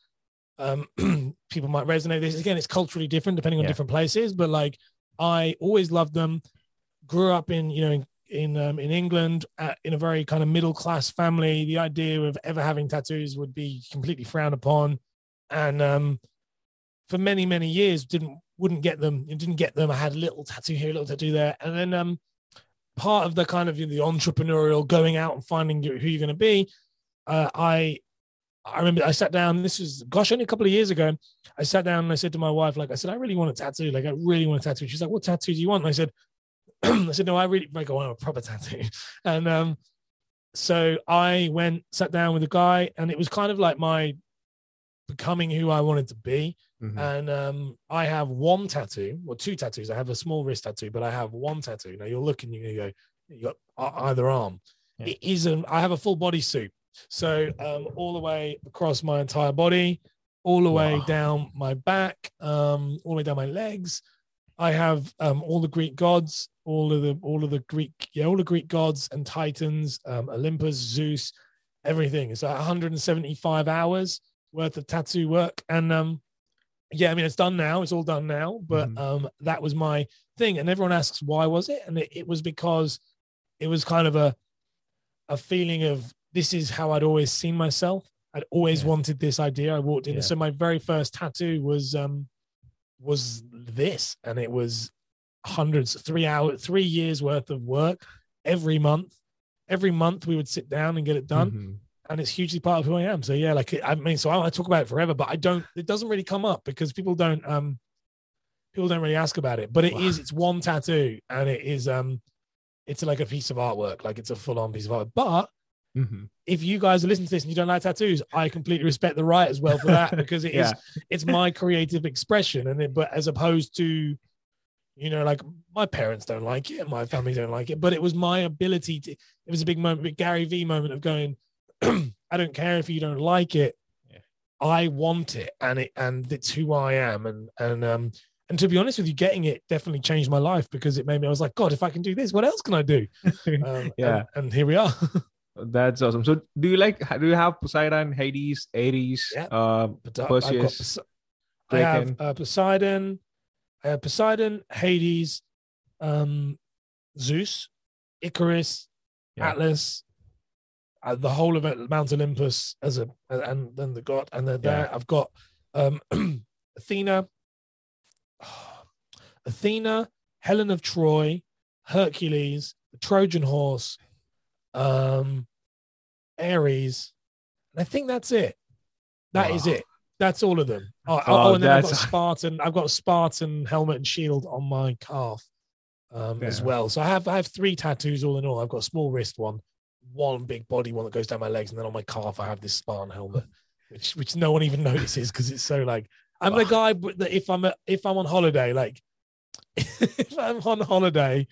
um people might resonate this again it's culturally different depending on
Yeah.
different places but like i always loved them grew up in you know in in, um, in England uh, in a very kind of middle class family. The idea of ever having tattoos would be completely frowned upon, and um, for many many years didn't wouldn't get them. Didn't get them. I had a little tattoo here, a little tattoo there, and then um, part of the kind of you know, the entrepreneurial going out and finding who you're going to be. Uh, I I remember I sat down. This was gosh, only a couple of years ago. I sat down and I said to my wife, like I said, I really want a tattoo. Like I really want a tattoo. She's like, "What tattoo do you want?" And I said, I said, "No, I really like I want a proper tattoo." And um, so I went, sat down with a guy, and it was kind of like my becoming who I wanted to be.
Mhm.
And um, I have one tattoo, or two tattoos. I have a small wrist tattoo, but I have one tattoo. Now you're looking, you go, you got e- either arm.
Yeah.
It isn't. I have a full body suit, so um, all the way across my entire body, all the way
Wow.
down my back, um, all the way down my legs. I have um, all the Greek gods, all of the all of the Greek, yeah, all the Greek gods and titans, um, Olympus, Zeus, everything. It's like 175 hours worth of tattoo work, and um, yeah, I mean it's done now. It's all done now, but
Mhm.
um, that was my thing. And everyone asks why was it, and it, it was because it was kind of a a feeling of this is how I'd always seen myself. I'd always
Yeah.
wanted this idea. I walked in,
Yeah.
so my very first tattoo was um was this, and it was hundreds, three hours, three years worth of work every month. Every month we would sit down and get it done,
Mhm.
and it's hugely part of who I am. So yeah, like I mean, so I, I talk about it forever, but I don't. It doesn't really come up because people don't um people don't really ask about it. But it is.
Wow.
It's one tattoo, and it is um it's like a piece of artwork, like it's a full on piece of art. But
Mhm.
if you guys are listening to this and you don't like tattoos, I completely respect the right as well for that because it is
Yeah.
it's my creative expression and it, but as opposed to you know like my parents don't like it my family don't like it but it was my ability to it was a big moment big gary v moment of going i don't care if you don't like it
Yeah.
i want it and it and it's who i am and and um and to be honest with you getting it definitely changed my life because it made me i was like god if i can do this what else can i do um,
Yeah.
and, and here we are
That's awesome. So, do you like? Do you have Poseidon, Hades, Ares,
Yeah.
uh,
I've
Perseus,
I have uh, Poseidon, I have Poseidon, Hades, um, Zeus, Icarus,
Yeah.
Atlas. uh, the whole of it, Mount Olympus as a and then the god and then there I've got um Athena, Athena, Helen of Troy, Hercules, the Trojan horse, um, Ares, and I think that's it. That wow. is it. That's all of them. Oh, oh, oh and then I've got a Spartan. I've got a Spartan helmet and shield on my calf um, yeah. as well. So I have I have three tattoos all in all. I've got a small wrist one, one big body one that goes down my legs, and then on my calf I have this Spartan helmet, which which no one even notices because it's so like I'm the guy that if I'm a, if I'm on holiday, like if I'm on holiday,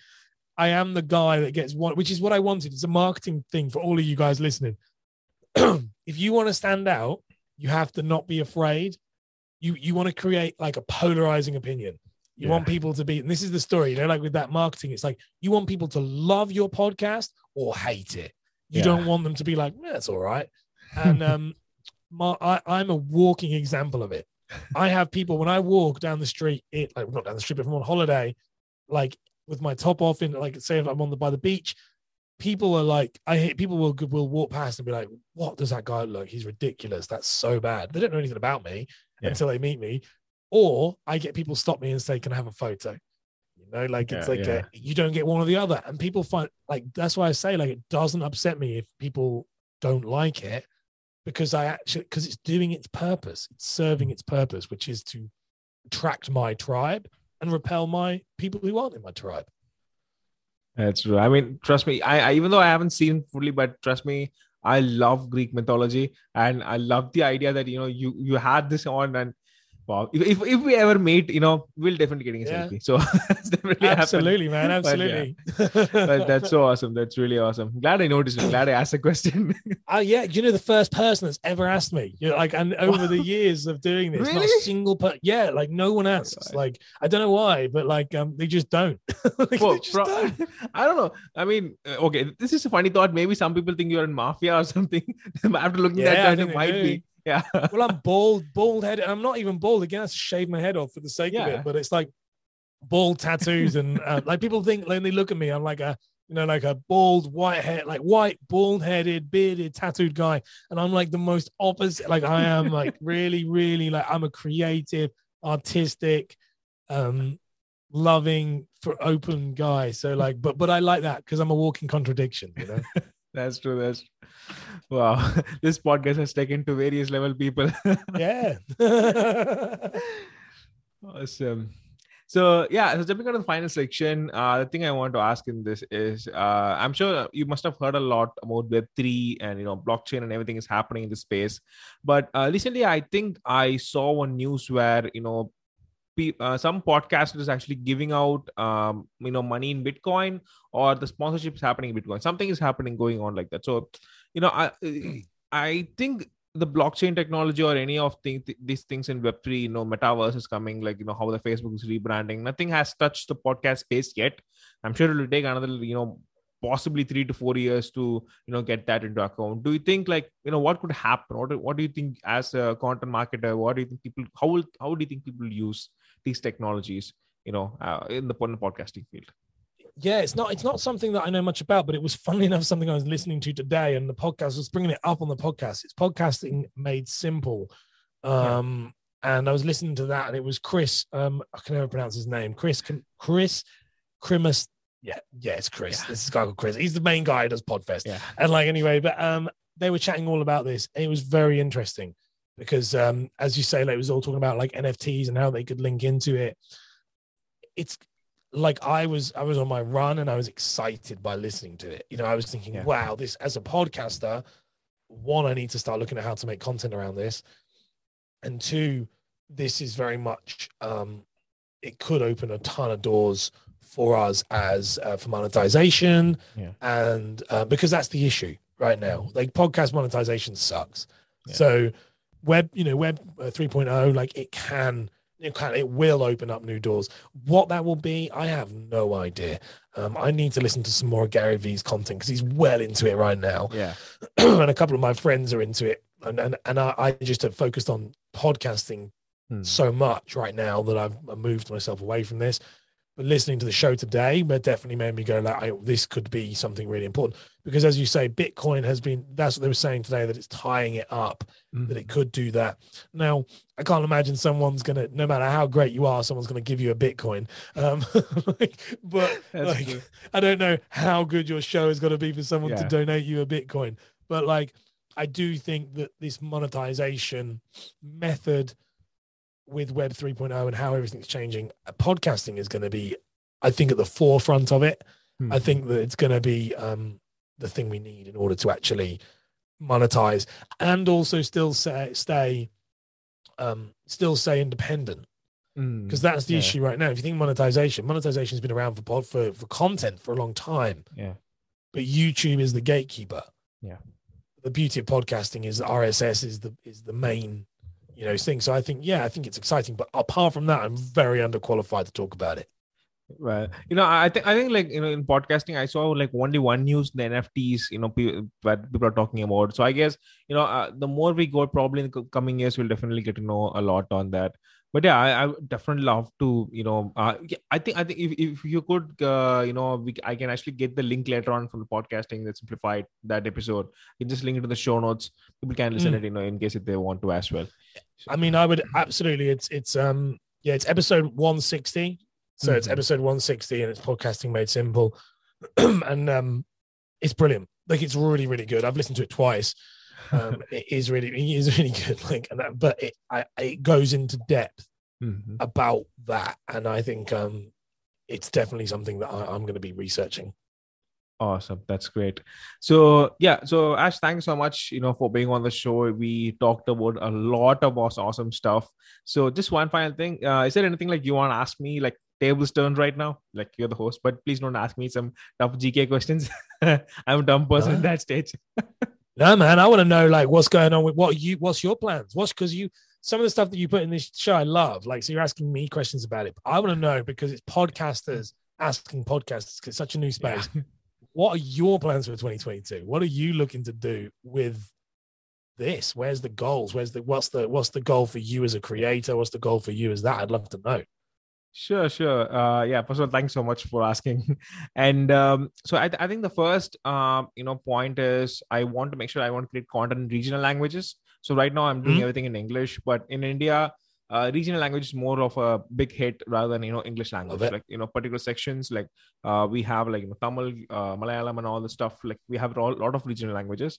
I am the guy that gets one, which is what I wanted. It's a marketing thing for all of you guys listening. if you want to stand out, you have to not be afraid. You you want to create like a polarizing opinion. You yeah. want people to be, and this is the story, you know, like with that marketing, it's like you want people to love your podcast or hate it. You yeah. don't want them to be like, that's all right. And um, my, I, I'm a walking example of it. I have people when I walk down the street, it like not down the street, but if I'm on holiday, like with my top off in like say if I'm on the by the beach, people are like I hate people will will walk past and be like, What does that guy look? He's ridiculous. That's so bad. They don't know anything about me yeah. until they meet me. Or I get people stop me and say, Can I have a photo? You know, like yeah, it's like yeah. a, you don't get one or the other. And people find like that's why I say like it doesn't upset me if people don't like it because I actually because it's doing its purpose, it's serving mm. its purpose, which is to attract my tribe and repel my people who aren't in my tribe.
That's true. I mean, trust me, I, I even though I haven't seen fully, but trust me, I love Greek mythology and I love the idea that you know you you had this on and Wow. If, if, if we ever meet, you know, we'll definitely getting a yeah. selfie. So definitely
absolutely, man. Absolutely.
But, yeah. but, that's so awesome. That's really awesome. Glad I noticed it. Glad I asked the question.
uh, yeah. You know, the first person that's ever asked me, you know, like, and over the years of doing this, really? not a single per yeah, like no one asks. Like, I don't know why, but like, um, they just don't. like,
well, just bro, don't. I don't know. I mean, uh, okay, this is a funny thought. Maybe some people think you're in mafia or something. After looking yeah, at that, it might do. be. Yeah.
well, I'm bald, bald headed. I'm not even bald again. I shave my head off for the sake yeah. of it. But it's like bald tattoos and uh, like people think when they look at me, I'm like a you know like a bald white head, like white bald headed, bearded, tattooed guy, and I'm like the most opposite. Like I am like really, really like I'm a creative, artistic, um, loving for open guy. So like, but but I like that because I'm a walking contradiction. You know.
that's true. That's wow. This podcast has taken to various level people.
yeah.
awesome. So yeah, so jumping on the final section, uh, the thing I want to ask in this is, uh, I'm sure you must have heard a lot about Web three and you know blockchain and everything is happening in the space. But uh, recently, I think I saw one news where you know uh, some podcasters actually giving out um, you know money in bitcoin or the sponsorships happening in bitcoin. Something is happening going on like that. So you know i i think the blockchain technology or any of th- these things in web3 you know metaverse is coming like you know how the facebook is rebranding. Nothing has touched the podcast space yet. I'm sure it will take another you know possibly three to four years to you know get that into account. Do you think like you know what could happen? What, what do you think as a content marketer what do you think people how will how do you think people use these technologies you know uh, in the podcasting field.
Yeah it's not it's not something that i know much about but it was funny enough something i was listening to today and the podcast was bringing it up on the podcast. It's podcasting made simple. Um yeah. and i was listening to that and it was chris um i can never pronounce his name chris chris Krimus yeah yeah it's chris. Yeah. this is guy called chris. He's the main guy who does podfest. Yeah. And like anyway but um they were chatting all about this. And it was very interesting because um, as you say, like it was all talking about like NFTs and how they could link into it. It's like I was I was on my run and I was excited by listening to it. You know, I was thinking, yeah. wow, this as a podcaster, one, I need to start looking at how to make content around this. And two, this is very much um it could open a ton of doors for us as uh, for monetization yeah. and uh, because that's the issue right now like podcast monetization sucks yeah. so web you know web uh, 3.0 like it can it can it will open up new doors. What that will be i have no idea. Um, i need to listen to some more gary vee's content because he's well into it right now.
Yeah.
And a couple of my friends are into it. And and, and I, I just have focused on podcasting hmm. so much right now that i've moved myself away from this listening to the show today, but definitely made me go like, I, this could be something really important because, as you say, Bitcoin has been. That's what they were saying today that it's tying it up, mm-hmm. that it could do that. Now, I can't imagine someone's gonna, no matter how great you are, someone's gonna give you a Bitcoin. Um, like, but like, I don't know how good your show is gonna be for someone yeah. to donate you a Bitcoin. But like, I do think that this monetization method with Web 3.0 and how everything's changing, podcasting is going to be, I think, at the forefront of it. Hmm. I think that it's going to be um, the thing we need in order to actually monetize and also still say, stay, um, still stay independent. Because hmm. mm, that's the yeah. issue right now. If you think monetization, monetization has been around for pod for, for content for a long time.
Yeah.
But YouTube is the gatekeeper.
Yeah.
The beauty of podcasting is RSS is the is the main you know thing. So I think yeah, I think it's exciting. But apart from that, I'm very underqualified to talk about it.
Right. You know, I think I think like you know in podcasting, I saw like only one news the NFTs. You know, people that people are talking about. So I guess you know uh, the more we go, probably in the coming years, we'll definitely get to know a lot on that but yeah, I, I would definitely love to, you know, uh, I think I think if, if you could, uh, you know, we, I can actually get the link later on from the podcasting that simplified that episode. You just link it to the show notes. People can listen mm. it, you know, in case if they want to as well.
I mean, I would absolutely. It's it's um yeah, it's episode one sixty. So mm-hmm. it's episode one sixty, and it's podcasting made simple, and um, it's brilliant. Like it's really really good. I've listened to it twice um, it is really it is really good. Like, that, but it I, it goes into depth mm-hmm. about that, and I think um, it's definitely something that I, I'm going to be researching.
Awesome. That's great. So yeah, so Ash, thanks so much, you know, for being on the show. We talked about a lot of awesome stuff. So just one final thing. Uh, is there anything like you want to ask me, like tables turned right now? Like you're the host, but please don't ask me some tough GK questions. I'm a dumb person uh, at that stage.
No, man, I want to know like what's going on with what you what's your plans? What's because you some of the stuff that you put in this show I love. Like, so you're asking me questions about it. I want to know because it's podcasters asking podcasters because it's such a new space. Yeah. What are your plans for 2022? What are you looking to do with this? Where's the goals? Where's the what's the what's the goal for you as a creator? What's the goal for you as that? I'd love to know.
Sure, sure. Uh, yeah, first of all, thanks so much for asking. and um, so I, I think the first, um, you know, point is I want to make sure I want to create content in regional languages. So right now I'm doing mm-hmm. everything in English, but in India, uh, regional language is more of a big hit rather than you know English language. Like you know particular sections like uh, we have like you know, Tamil, uh, Malayalam, and all the stuff. Like we have a lot of regional languages.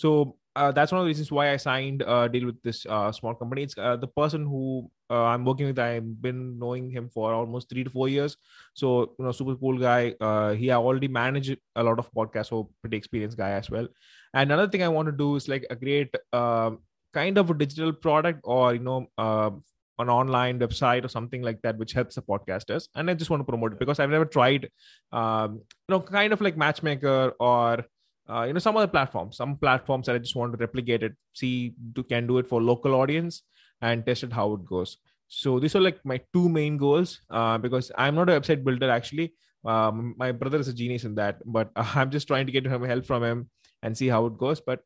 So uh, that's one of the reasons why I signed a deal with this uh, small company. It's uh, the person who uh, I'm working with. I've been knowing him for almost three to four years. So you know, super cool guy. Uh, he already managed a lot of podcasts, so pretty experienced guy as well. And another thing I want to do is like a great uh, kind of a digital product or you know an online website or something like that which helps the podcasters and i just want to promote it because i've never tried um, you know kind of like matchmaker or uh, you know some other platforms. Some platforms that i just want to replicate it see do, can do it for local audience and test it how it goes. So these are like my two main goals uh, because i'm not a website builder actually. Um, my brother is a genius in that but uh, i'm just trying to get him help from him and see how it goes. But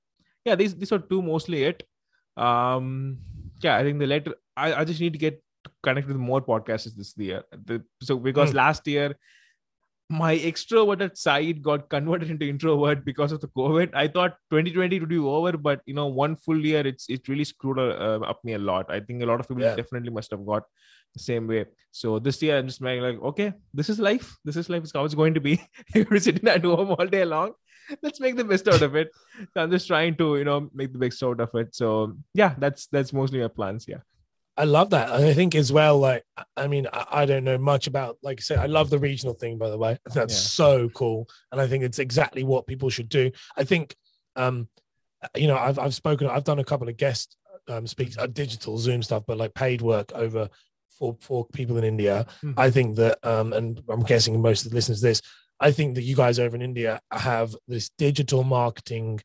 yeah these these are two mostly it. Um yeah i think the letter i, I just need to get connected with more podcasts this year. The, so because mm. last year my extroverted side got converted into introvert because of the COVID. I thought 2020 would be over, but you know, one full year, it's it really screwed uh, up me a lot. I think a lot of people yeah. definitely must have got the same way. So this year, I'm just like, like, okay, this is life. This is life. It's how it's going to be. You're sitting at home all day long. Let's make the best out of it. So I'm just trying to, you know, make the best out of it. So yeah, that's that's mostly my plans. Yeah.
I love that. I think as well, like, I mean, I, I, don't know much about, like I said, I love the regional thing, by the way. That's yeah. so cool. And I think it's exactly what people should do. I think, um, you know, I've, I've spoken, I've done a couple of guest um, speaks, uh, digital Zoom stuff, but like paid work over for, for people in India. Mm-hmm. I think that, um, and I'm guessing most of the listeners this, I think that you guys over in India have this digital marketing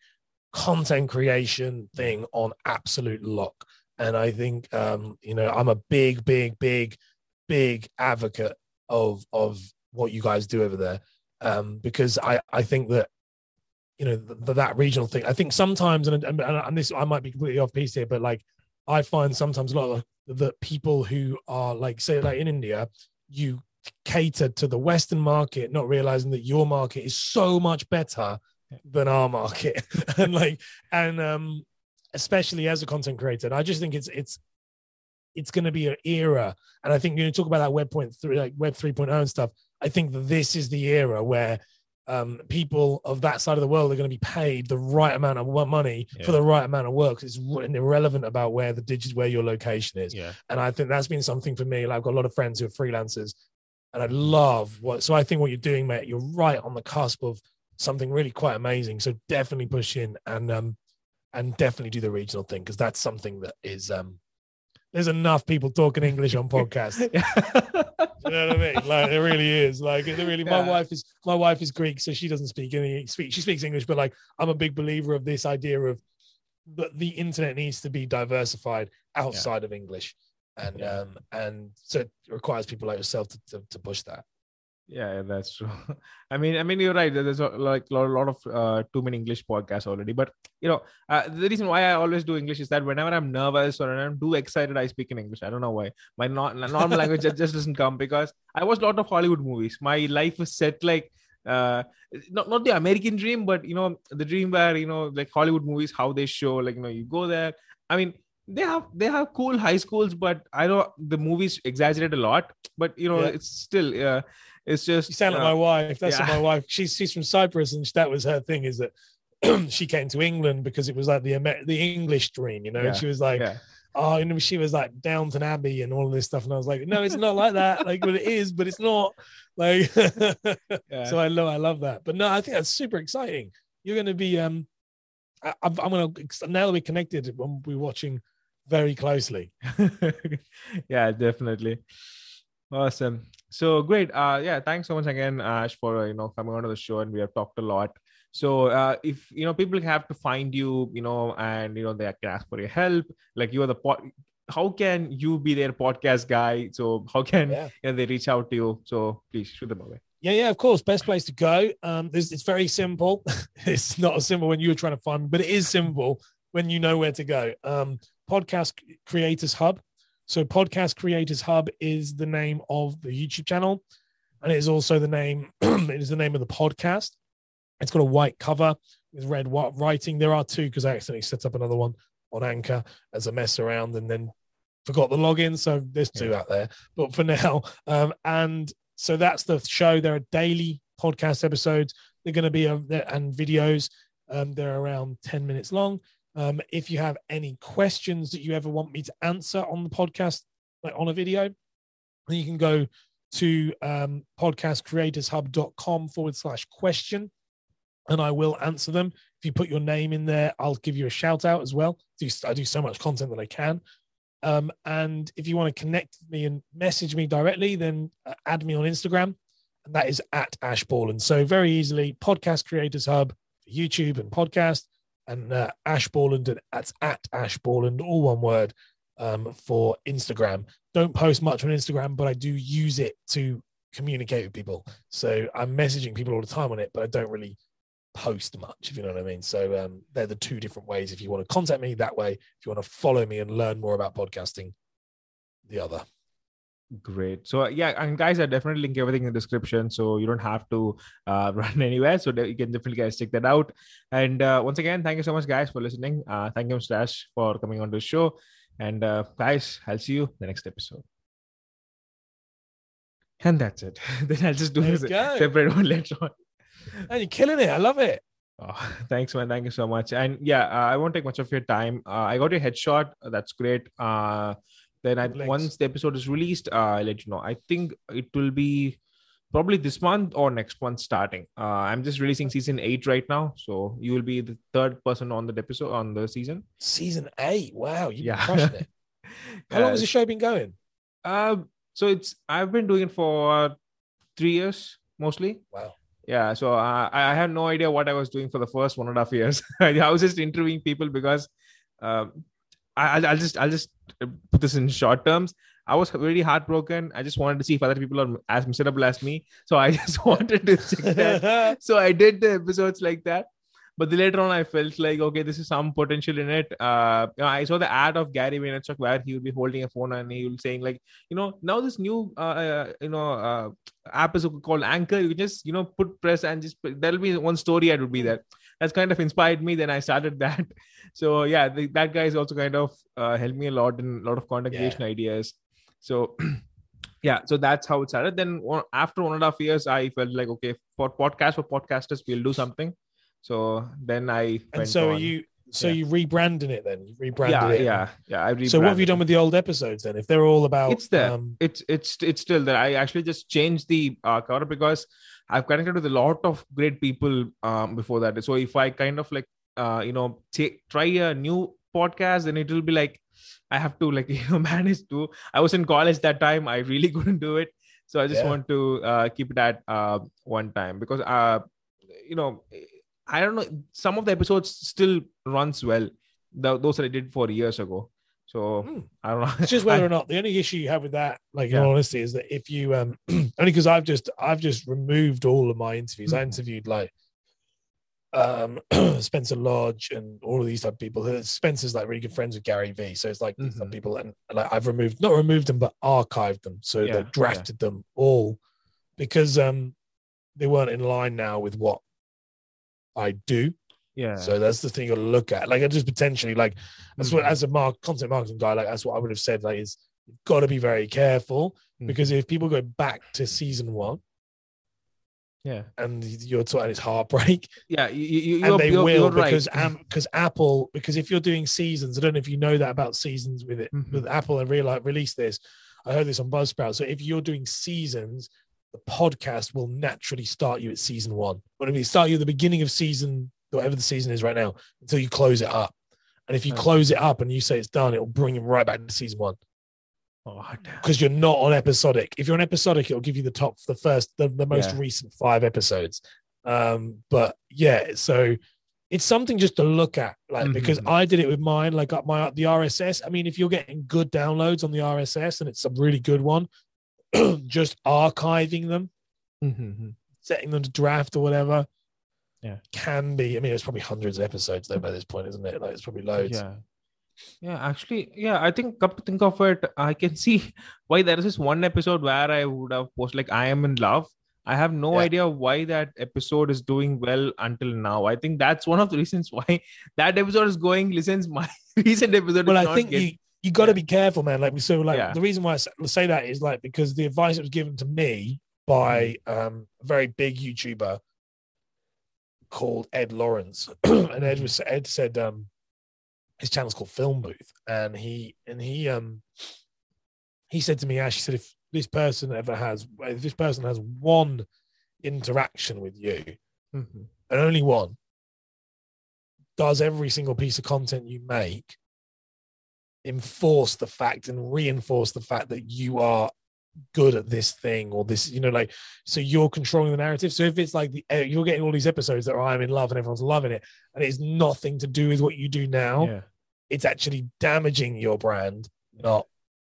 content creation thing on absolute lock and I think um, you know I'm a big, big, big, big advocate of of what you guys do over there um, because I I think that you know the, that regional thing. I think sometimes and, and and this I might be completely off piece here, but like I find sometimes a lot of the people who are like say like in India, you cater to the Western market, not realizing that your market is so much better than our market, and like, and um, especially as a content creator, and I just think it's it's it's going to be an era, and I think when you know, talk about that Web point three, like Web 3.0 and stuff. I think that this is the era where um, people of that side of the world are going to be paid the right amount of money yeah. for the right amount of work. It's irrelevant about where the digit where your location is.
Yeah.
And I think that's been something for me. Like I've got a lot of friends who are freelancers, and I love what. So I think what you're doing, mate, you're right on the cusp of something really quite amazing. So definitely push in and um and definitely do the regional thing because that's something that is um there's enough people talking English on podcasts. you know what I mean? Like it really is. Like it really. My wife is my wife is Greek, so she doesn't speak any speak. She speaks English, but like I'm a big believer of this idea of that the internet needs to be diversified outside yeah. of English, and yeah. um and so it requires people like yourself to, to, to push that
yeah that's true. I mean i mean you're right. There's a, like a lot, of uh, too many english podcasts already. But you know uh, the reason why i always do english is that whenever i'm nervous or i'm too excited i speak in english. I don't know why. My not, normal language just doesn't come because i watch a lot of hollywood movies. My life is set like uh not not the american dream but you know the dream where you know like hollywood movies how they show like you know you go there. I mean they have they have cool high schools but i know the movies exaggerate a lot. But you know yeah. it's still uh, it's just
you sound like uh, my wife. That's yeah. my wife. She's she's from Cyprus, and that was her thing. Is that she came to England because it was like the the English dream, you know. Yeah. And she was like, yeah. oh, you know, she was like Downton Abbey and all of this stuff, and I was like, no, it's not like that. Like, but it is, but it's not. Like, so I love I love that. But no, I think that's super exciting. You're going to be um, I, am going to now that we're connected, we're watching very closely.
yeah, definitely. Awesome. So great. Uh, yeah, thanks so much again, Ash, for uh, you know coming onto the show, and we have talked a lot. So uh, if you know people have to find you, you know, and you know they can ask for your help, like you are the pot. How can you be their podcast guy? So how can yeah. you know, they reach out to you? So please shoot them away.
Yeah, yeah, of course. Best place to go. Um, it's very simple. it's not as simple when you were trying to find, but it is simple when you know where to go. Um, Podcast Creators Hub so, Podcast Creators Hub is the name of the YouTube channel, and it is also the name. it is the name of the podcast. It's got a white cover with red writing. There are two because I accidentally set up another one on Anchor as a mess around, and then forgot the login. So there's two yeah. out there. But for now, um, and so that's the show. There are daily podcast episodes. They're going to be a, and videos. Um, they're around ten minutes long. Um, if you have any questions that you ever want me to answer on the podcast, like on a video, then you can go to um, podcastcreatorshub.com forward slash question and I will answer them. If you put your name in there, I'll give you a shout out as well. I do so much content that I can. Um, and if you want to connect with me and message me directly, then uh, add me on Instagram, and that is at Ash And So very easily, Podcast Creators Hub, YouTube and podcast and uh, Ash Borland, and that's at Ash Borland, all one word, um, for Instagram. Don't post much on Instagram, but I do use it to communicate with people. So I'm messaging people all the time on it, but I don't really post much, if you know what I mean. So um, they're the two different ways. If you want to contact me that way, if you want to follow me and learn more about podcasting, the other.
Great. So yeah, and guys, I definitely link everything in the description, so you don't have to uh, run anywhere. So you can definitely guys check that out. And uh, once again, thank you so much, guys, for listening. Uh, thank you, Stash, for coming on the show. And uh, guys, I'll see you the next episode. And that's it. then I'll just do this separate one later on.
And you're killing it. I love it.
Oh, thanks, man. Thank you so much. And yeah, uh, I won't take much of your time. Uh, I got your headshot. That's great. Uh, then I, once the episode is released, uh, I'll let you know. I think it will be probably this month or next month starting. Uh, I'm just releasing season eight right now, so you will be the third person on the episode on the season.
Season eight, wow, you yeah. crushing it. How long has the show been going?
Uh, so it's I've been doing it for three years mostly.
Wow.
Yeah, so uh, I had no idea what I was doing for the first one and a half years. I was just interviewing people because um, I, will just I'll just put this in short terms. I was really heartbroken. I just wanted to see if other people are as miserable as me. So I just wanted to check that. so I did the episodes like that. but then later on i felt like okay this is some potential in it uh i saw the ad of gary vaynerchuk where he would be holding a phone and he will saying like you know now this new uh, uh you know uh, app is called anchor you can just you know put press and just there'll be one story ad would be there that's kind of inspired me then i started that so yeah the, that guy is also kind of uh, helped me a lot in a lot of content
Yeah.
creation ideas so yeah so that's how it started then after one and a half years i felt like okay for podcast for podcasters we'll do something so then i
And so
on.
you so
Yeah.
you rebranding it then? You rebranded
yeah
it.
yeah yeah i
So what have you done with the old episodes then? If they're all about
It's there.
um,
it's it's it's still there i actually just changed the uh, cover because i've connected with a lot of great people um before that so if i kind of like uh you know take try a new podcast then it will be like i have to like you know manage to i was in college that time i really couldn't do it so i just
Yeah.
want to uh keep it at uh one time because uh you know i don't know some of the episodes still runs well the, those that i did four years ago so
Hmm.
i don't know
it's just whether or not the only issue you have with that, like in
Yeah.
all honesty, is that if you um only because I've just I've just removed all of my interviews. I
Mhm.
interviewed like um Spencer Lodge and all of these type of people. Spencer's like really good friends with Gary Vee. So it's like of
Mhm.
people and like I've removed not removed them but archived them. So
Yeah,
they drafted them all because um they weren't in line now with what I do.
yeah
So that's the thing you to look at. Like, I just potentially like that's what
Mhm.
as a mark content marketing guy, like that's what I would have said. Like, is you've got to be very careful
Mhm.
because if people go back to season one
yeah
and you're talking it's heartbreak,
yeah you, you,
and they
you're,
will
you're right
because um because Apple because if you're doing seasons, I don't know if you know that about seasons with it
Mhm.
with Apple and real release this. I heard this on Buzzsprout. So if you're doing seasons, the podcast will naturally start you at season one. What I mean, start you at the beginning of season, whatever the season is right now, until you close it up. And if you
Okay.
close it up and you say it's done, it'll bring him right back to season one
oh,
because you're not on episodic. If you're on episodic, it'll give you the top, the first, the, the most
Yeah.
recent five episodes. Um, but yeah, so it's something just to look at, like because
Mhm.
I did it with mine, like up my the RSS. I mean, if you're getting good downloads on the RSS and it's a really good one, just archiving them,
Mhm.
setting them to draft or whatever,
Yeah.
can be. I mean, it's probably hundreds of episodes though by this point, isn't it? Like it's probably loads.
yeah yeah actually yeah i think come to think of it i can see why there is this one episode where i would have posted like i am in love i have no
Yeah.
idea why that episode is doing well until now i think that's one of the reasons why that episode is going listens my recent episode
Well, I think you you got to
Yeah.
be careful, man. Like we so like
Yeah.
the reason why I say that is like because the advice that was given to me by
Mm-hmm.
um, a very big YouTuber called Ed Lawrence, and Ed was Ed said um, his channel's called Film Booth, and he and he um he said to me, Ash, he said if this person ever has if this person has one interaction with you
Mhm.
and only one does every single piece of content you make enforce the fact and reinforce the fact that you are good at this thing or this you know like so you're controlling the narrative so if it's like the eh, you're getting all these episodes that are i'm in love and everyone's loving it and it's nothing to do with what you do now
yeah
it's actually damaging your brand not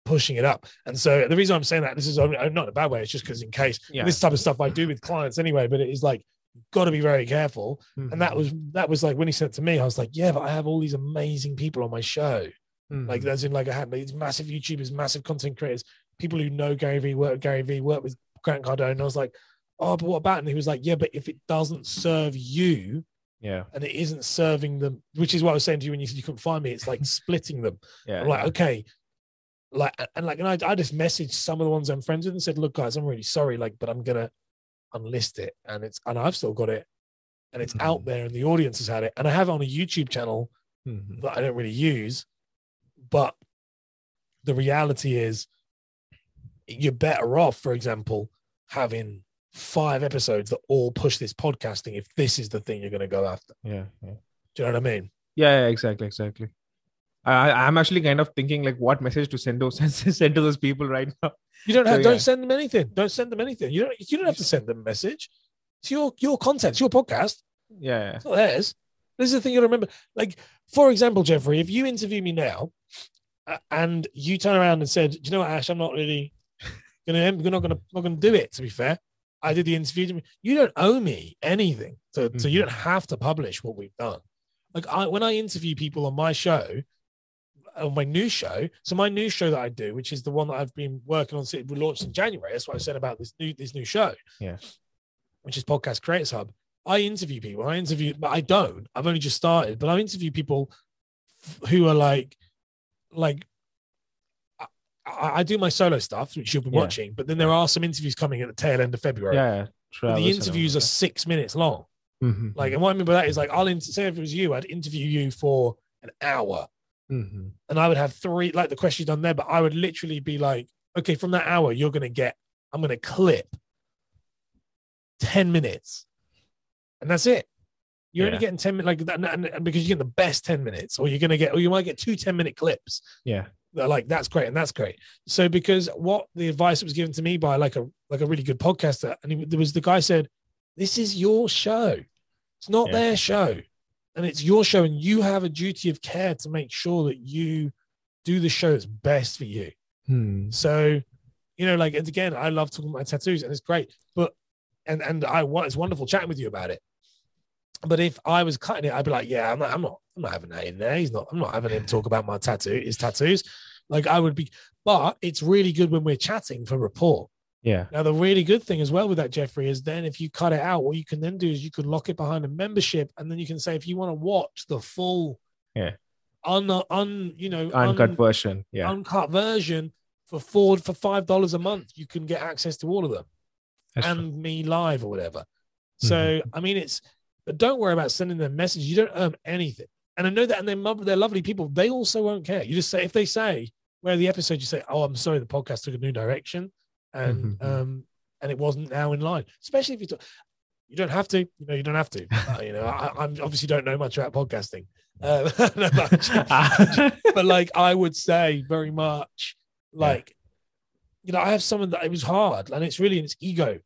pushing it up and so the reason i'm saying that this is only- not in a bad way it's just because in case
Yeah.
this type of stuff i do with clients anyway but it is like got to be very careful and that
Mhm.
was that was like when he sent it to me, I was like, yeah, but I have all these amazing people on my show.
Mhm.
Like that's in like I had these massive YouTubers, massive content creators, people who know Gary Vee, work with Gary Vee, work with Grant Cardone. And I was like, oh, but what about? And he was like, yeah, but if it doesn't serve you
yeah
and it isn't serving them, which is what I was saying to you when you said you couldn't find me, it's like splitting them.
yeah
I'm like, okay. Like and like and I, I just messaged some of the ones I'm friends with and said, look, guys, I'm really sorry, like, but I'm gonna unlist it. And it's and I've still got it. And it's out
Mhm.
there and the audience has had it. And I have it on a YouTube channel
Mhm.
that I don't really use. But the reality is you're better off, for example, having five episodes that all push this podcasting if this is the thing you're gonna go after.
yeah yeah
Do you know what I mean?
Yeah, yeah, exactly, exactly. I, I'm actually kind of thinking like what message to send those send to those people right now.
You don't have
yeah.
don't send them anything. Don't send them anything. You don't you don't have to send them a message. It's your your content, it's your podcast.
Yeah, yeah.
It's not theirs. This is the thing you'll remember. Like, for example, Jeffrey, if you interview me now uh, and you turn around and said, "Do you know what, Ash? I'm not really gonna, we're not gonna, not gonna do it." To be fair, I did the interview. You don't owe me anything, so mm-hmm. so you
Mhm.
don't have to publish what we've done. Like I, when I interview people on my show, on my new show. So my new show that I do, which is the one that I've been working on, since we launched in January. That's what I said about this new this new show.
Yeah.
which is Podcast Creators Hub. I interview people. I interview, but I don't. I've only just started, but I interview people who are like, like. I, I do my solo stuff, which you've been
Yeah.
watching, but then there are some interviews coming at the tail end of February.
Yeah.
But the interviews are six minutes long.
Mhm.
Like, and what I mean by that is like, I'll inter- say if it was you, I'd interview you for an hour,
Mhm.
and I would have three, like the questions done there, but I would literally be like, okay, from that hour, you're gonna get, I'm gonna clip ten minutes, and that's it. You're only getting ten minutes, like that, and, and- because you're getting the best ten minutes, or you're gonna get, or you might get two 10 minute clips.
Yeah.
Like that's great and that's great. So because what the advice was given to me by like a like a really good podcaster, and he, there was the guy said, "This is your show. It's not
Yeah.
their show, and it's your show, and you have a duty of care to make sure that you do the show that's best for you."
Hmm.
So, you know, like and again, I love talking about tattoos, and it's great. But and and I want it's wonderful chatting with you about it. But if I was cutting it, I'd be like, yeah, I'm not, I'm not, I'm not having that in there. He's not, I'm not having him talk about my tattoo, his tattoos. Like I would be, but it's really good when we're chatting for rapport.
Yeah.
Now, the really good thing as well with that, Jeffrey, is then if you cut it out, what you can then do is you can lock it behind a membership, and then you can say if you want to watch the full,
Yeah.
un, un, you know,
Uncut
un-
version. Yeah.
uncut version for four for five dollars a month, you can get access to all of them
That's true.
and me live or whatever. So I mean, it's but don't worry about sending them messages. You don't earn anything. And I know that, and they're they're lovely people. They also won't care. You just say if they say where the episode, you say, "Oh, I'm sorry, the podcast took a new direction, and
Mhm.
um, and it wasn't now in line." Especially if you talk, you don't have to. You know, you don't have to. Uh, you know, I, I obviously don't know much about podcasting, uh, but- but like I would say very much like you know I have someone that it was hard and it's really in its ego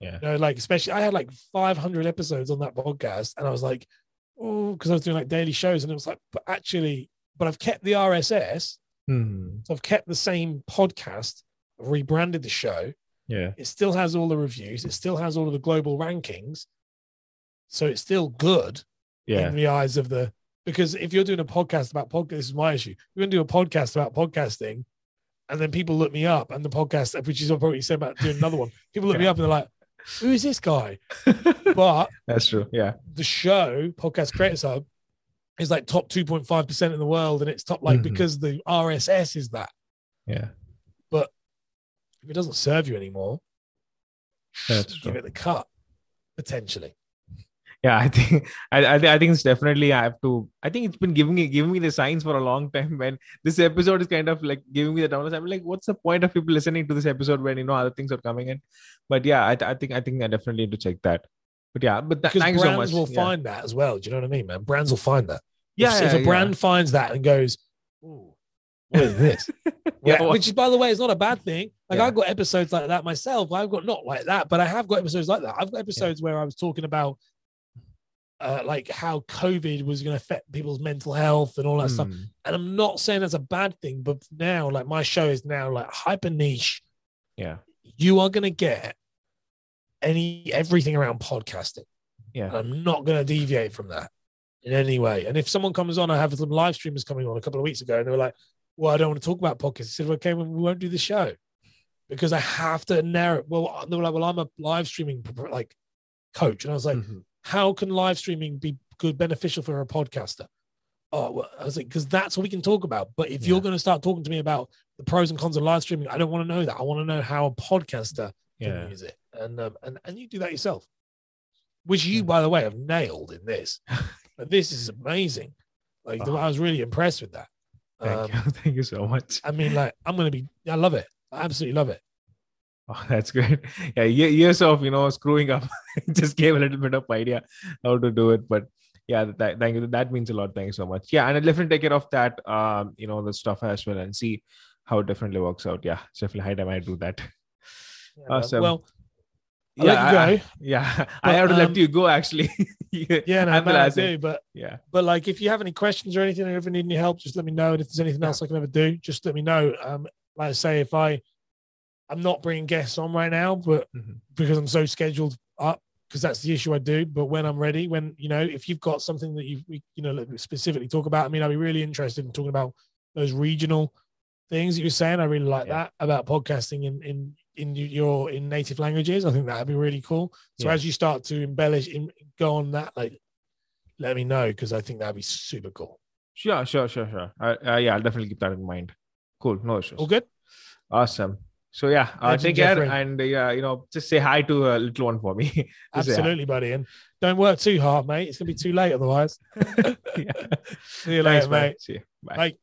Yeah.
you know like especially I had like 500 episodes on that podcast and I was like oh because I was doing like daily shows and it was like but actually but I've kept the RSS
Hmm.
so I've kept the same podcast I've rebranded the show
Yeah.
it still has all the reviews it still has all of the global rankings so it's still good
Yeah.
in the eyes of the because if you're doing a podcast about podcast, this is my issue. You're gonna do a podcast about podcasting, and then people look me up, and the podcast, which is what you said about doing another one, people look me up and they're like, "Who is this guy?" But
That's true. Yeah.
the show, Podcast Creators Hub, is like top 2.5 percent in the world, and it's top like
Mhm.
because the RSS is that.
Yeah.
But if it doesn't serve you anymore,
That's
give
true.
it the cut potentially.
Yeah. I think I I, I think it's definitely I have to. I think it's been giving me giving me the signs for a long time. When this episode is kind of like giving me the downloads, I'm like, what's the point of people listening to this episode when you know other things are coming in? But yeah, I, I think I think I definitely need to check that. But yeah, but th- thanks
brands
so much.
will
yeah.
find that as well. Do you know what I mean, man? Brands will find that.
Yeah,
if, if a brand finds that and goes, Ooh, what is this?
Yeah,
yeah, which by the way, is not a bad thing. Like
Yeah.
I've got episodes like that myself. I've got not like that, but I have got episodes like that. I've got episodes where I was talking about uh, like how COVID was going to affect people's mental health and all that stuff.
Hmm.
And I'm not saying that's a bad thing, but now, like my show is now like hyper niche.
Yeah.
You are going to get any everything around podcasting.
Yeah.
And I'm not going to deviate from that in any way. And if someone comes on, I have some live streamers coming on a couple of weeks ago, and they were like, "Well, I don't want to talk about podcasts." I said, "Okay, well, we won't do the show because I have to narrow." Well, they were like, "Well, I'm a live streaming like coach," and I was like,
Mhm.
"How can live streaming be good, beneficial for a podcaster?" Oh, well, I was like, because that's what we can talk about. But if
Yeah.
you're going to start talking to me about the pros and cons of live streaming, I don't want to know that. I want to know how a podcaster can
Yeah.
use it, and um, and and you do that yourself, which you,
Yeah.
by the way, have nailed in this. This is amazing. Like
Oh.
I was really impressed with that.
Thank
Um,
you. Thank you so much.
I mean, like I'm gonna be. I love it. I absolutely love it.
Oh, that's great. Yeah, years of you know screwing up just gave a little bit of idea how to do it. But yeah, that, thank you. That means a lot. Thank you so much. Yeah, and I'll definitely take care of that. Um, you know, the stuff as well and see how it definitely works out. Yeah, definitely high time I do that.
Yeah.
Awesome.
Well, I'll
yeah,
let you
I-
go.
yeah. I have to
um,
let you go actually.
yeah, no,
I'm the last one.
do. But
Yeah.
but like, if you have any questions or anything, or ever need any help, just let me know. And if there's anything
Yeah.
else I can ever do, just let me know. Um, like I say, if I I'm not bringing guests on right now, but
Mhm.
because I'm so scheduled up, because that's the issue I do. But when I'm ready, when you know, if you've got something that you you know specifically talk about, I mean, I'd be really interested in talking about those regional things that you're saying. I really like
Yeah.
that about podcasting in in in your in native languages. I think that'd be really cool. So
Yeah.
as you start to embellish, in, go on that, like, let me know because I think that'd be super cool.
Sure, sure, sure, sure. Uh, uh, yeah, I'll definitely keep that in mind. Cool, no issues.
All good.
Awesome. So yeah, uh, take care
Jeffrey.
and uh, yeah, you know, just say hi to a little one for me. Just say hi.
Absolutely, buddy. And don't work too hard, mate. It's gonna be too late otherwise. See you
Thanks,
later, mate.
See you. Bye.
Bye.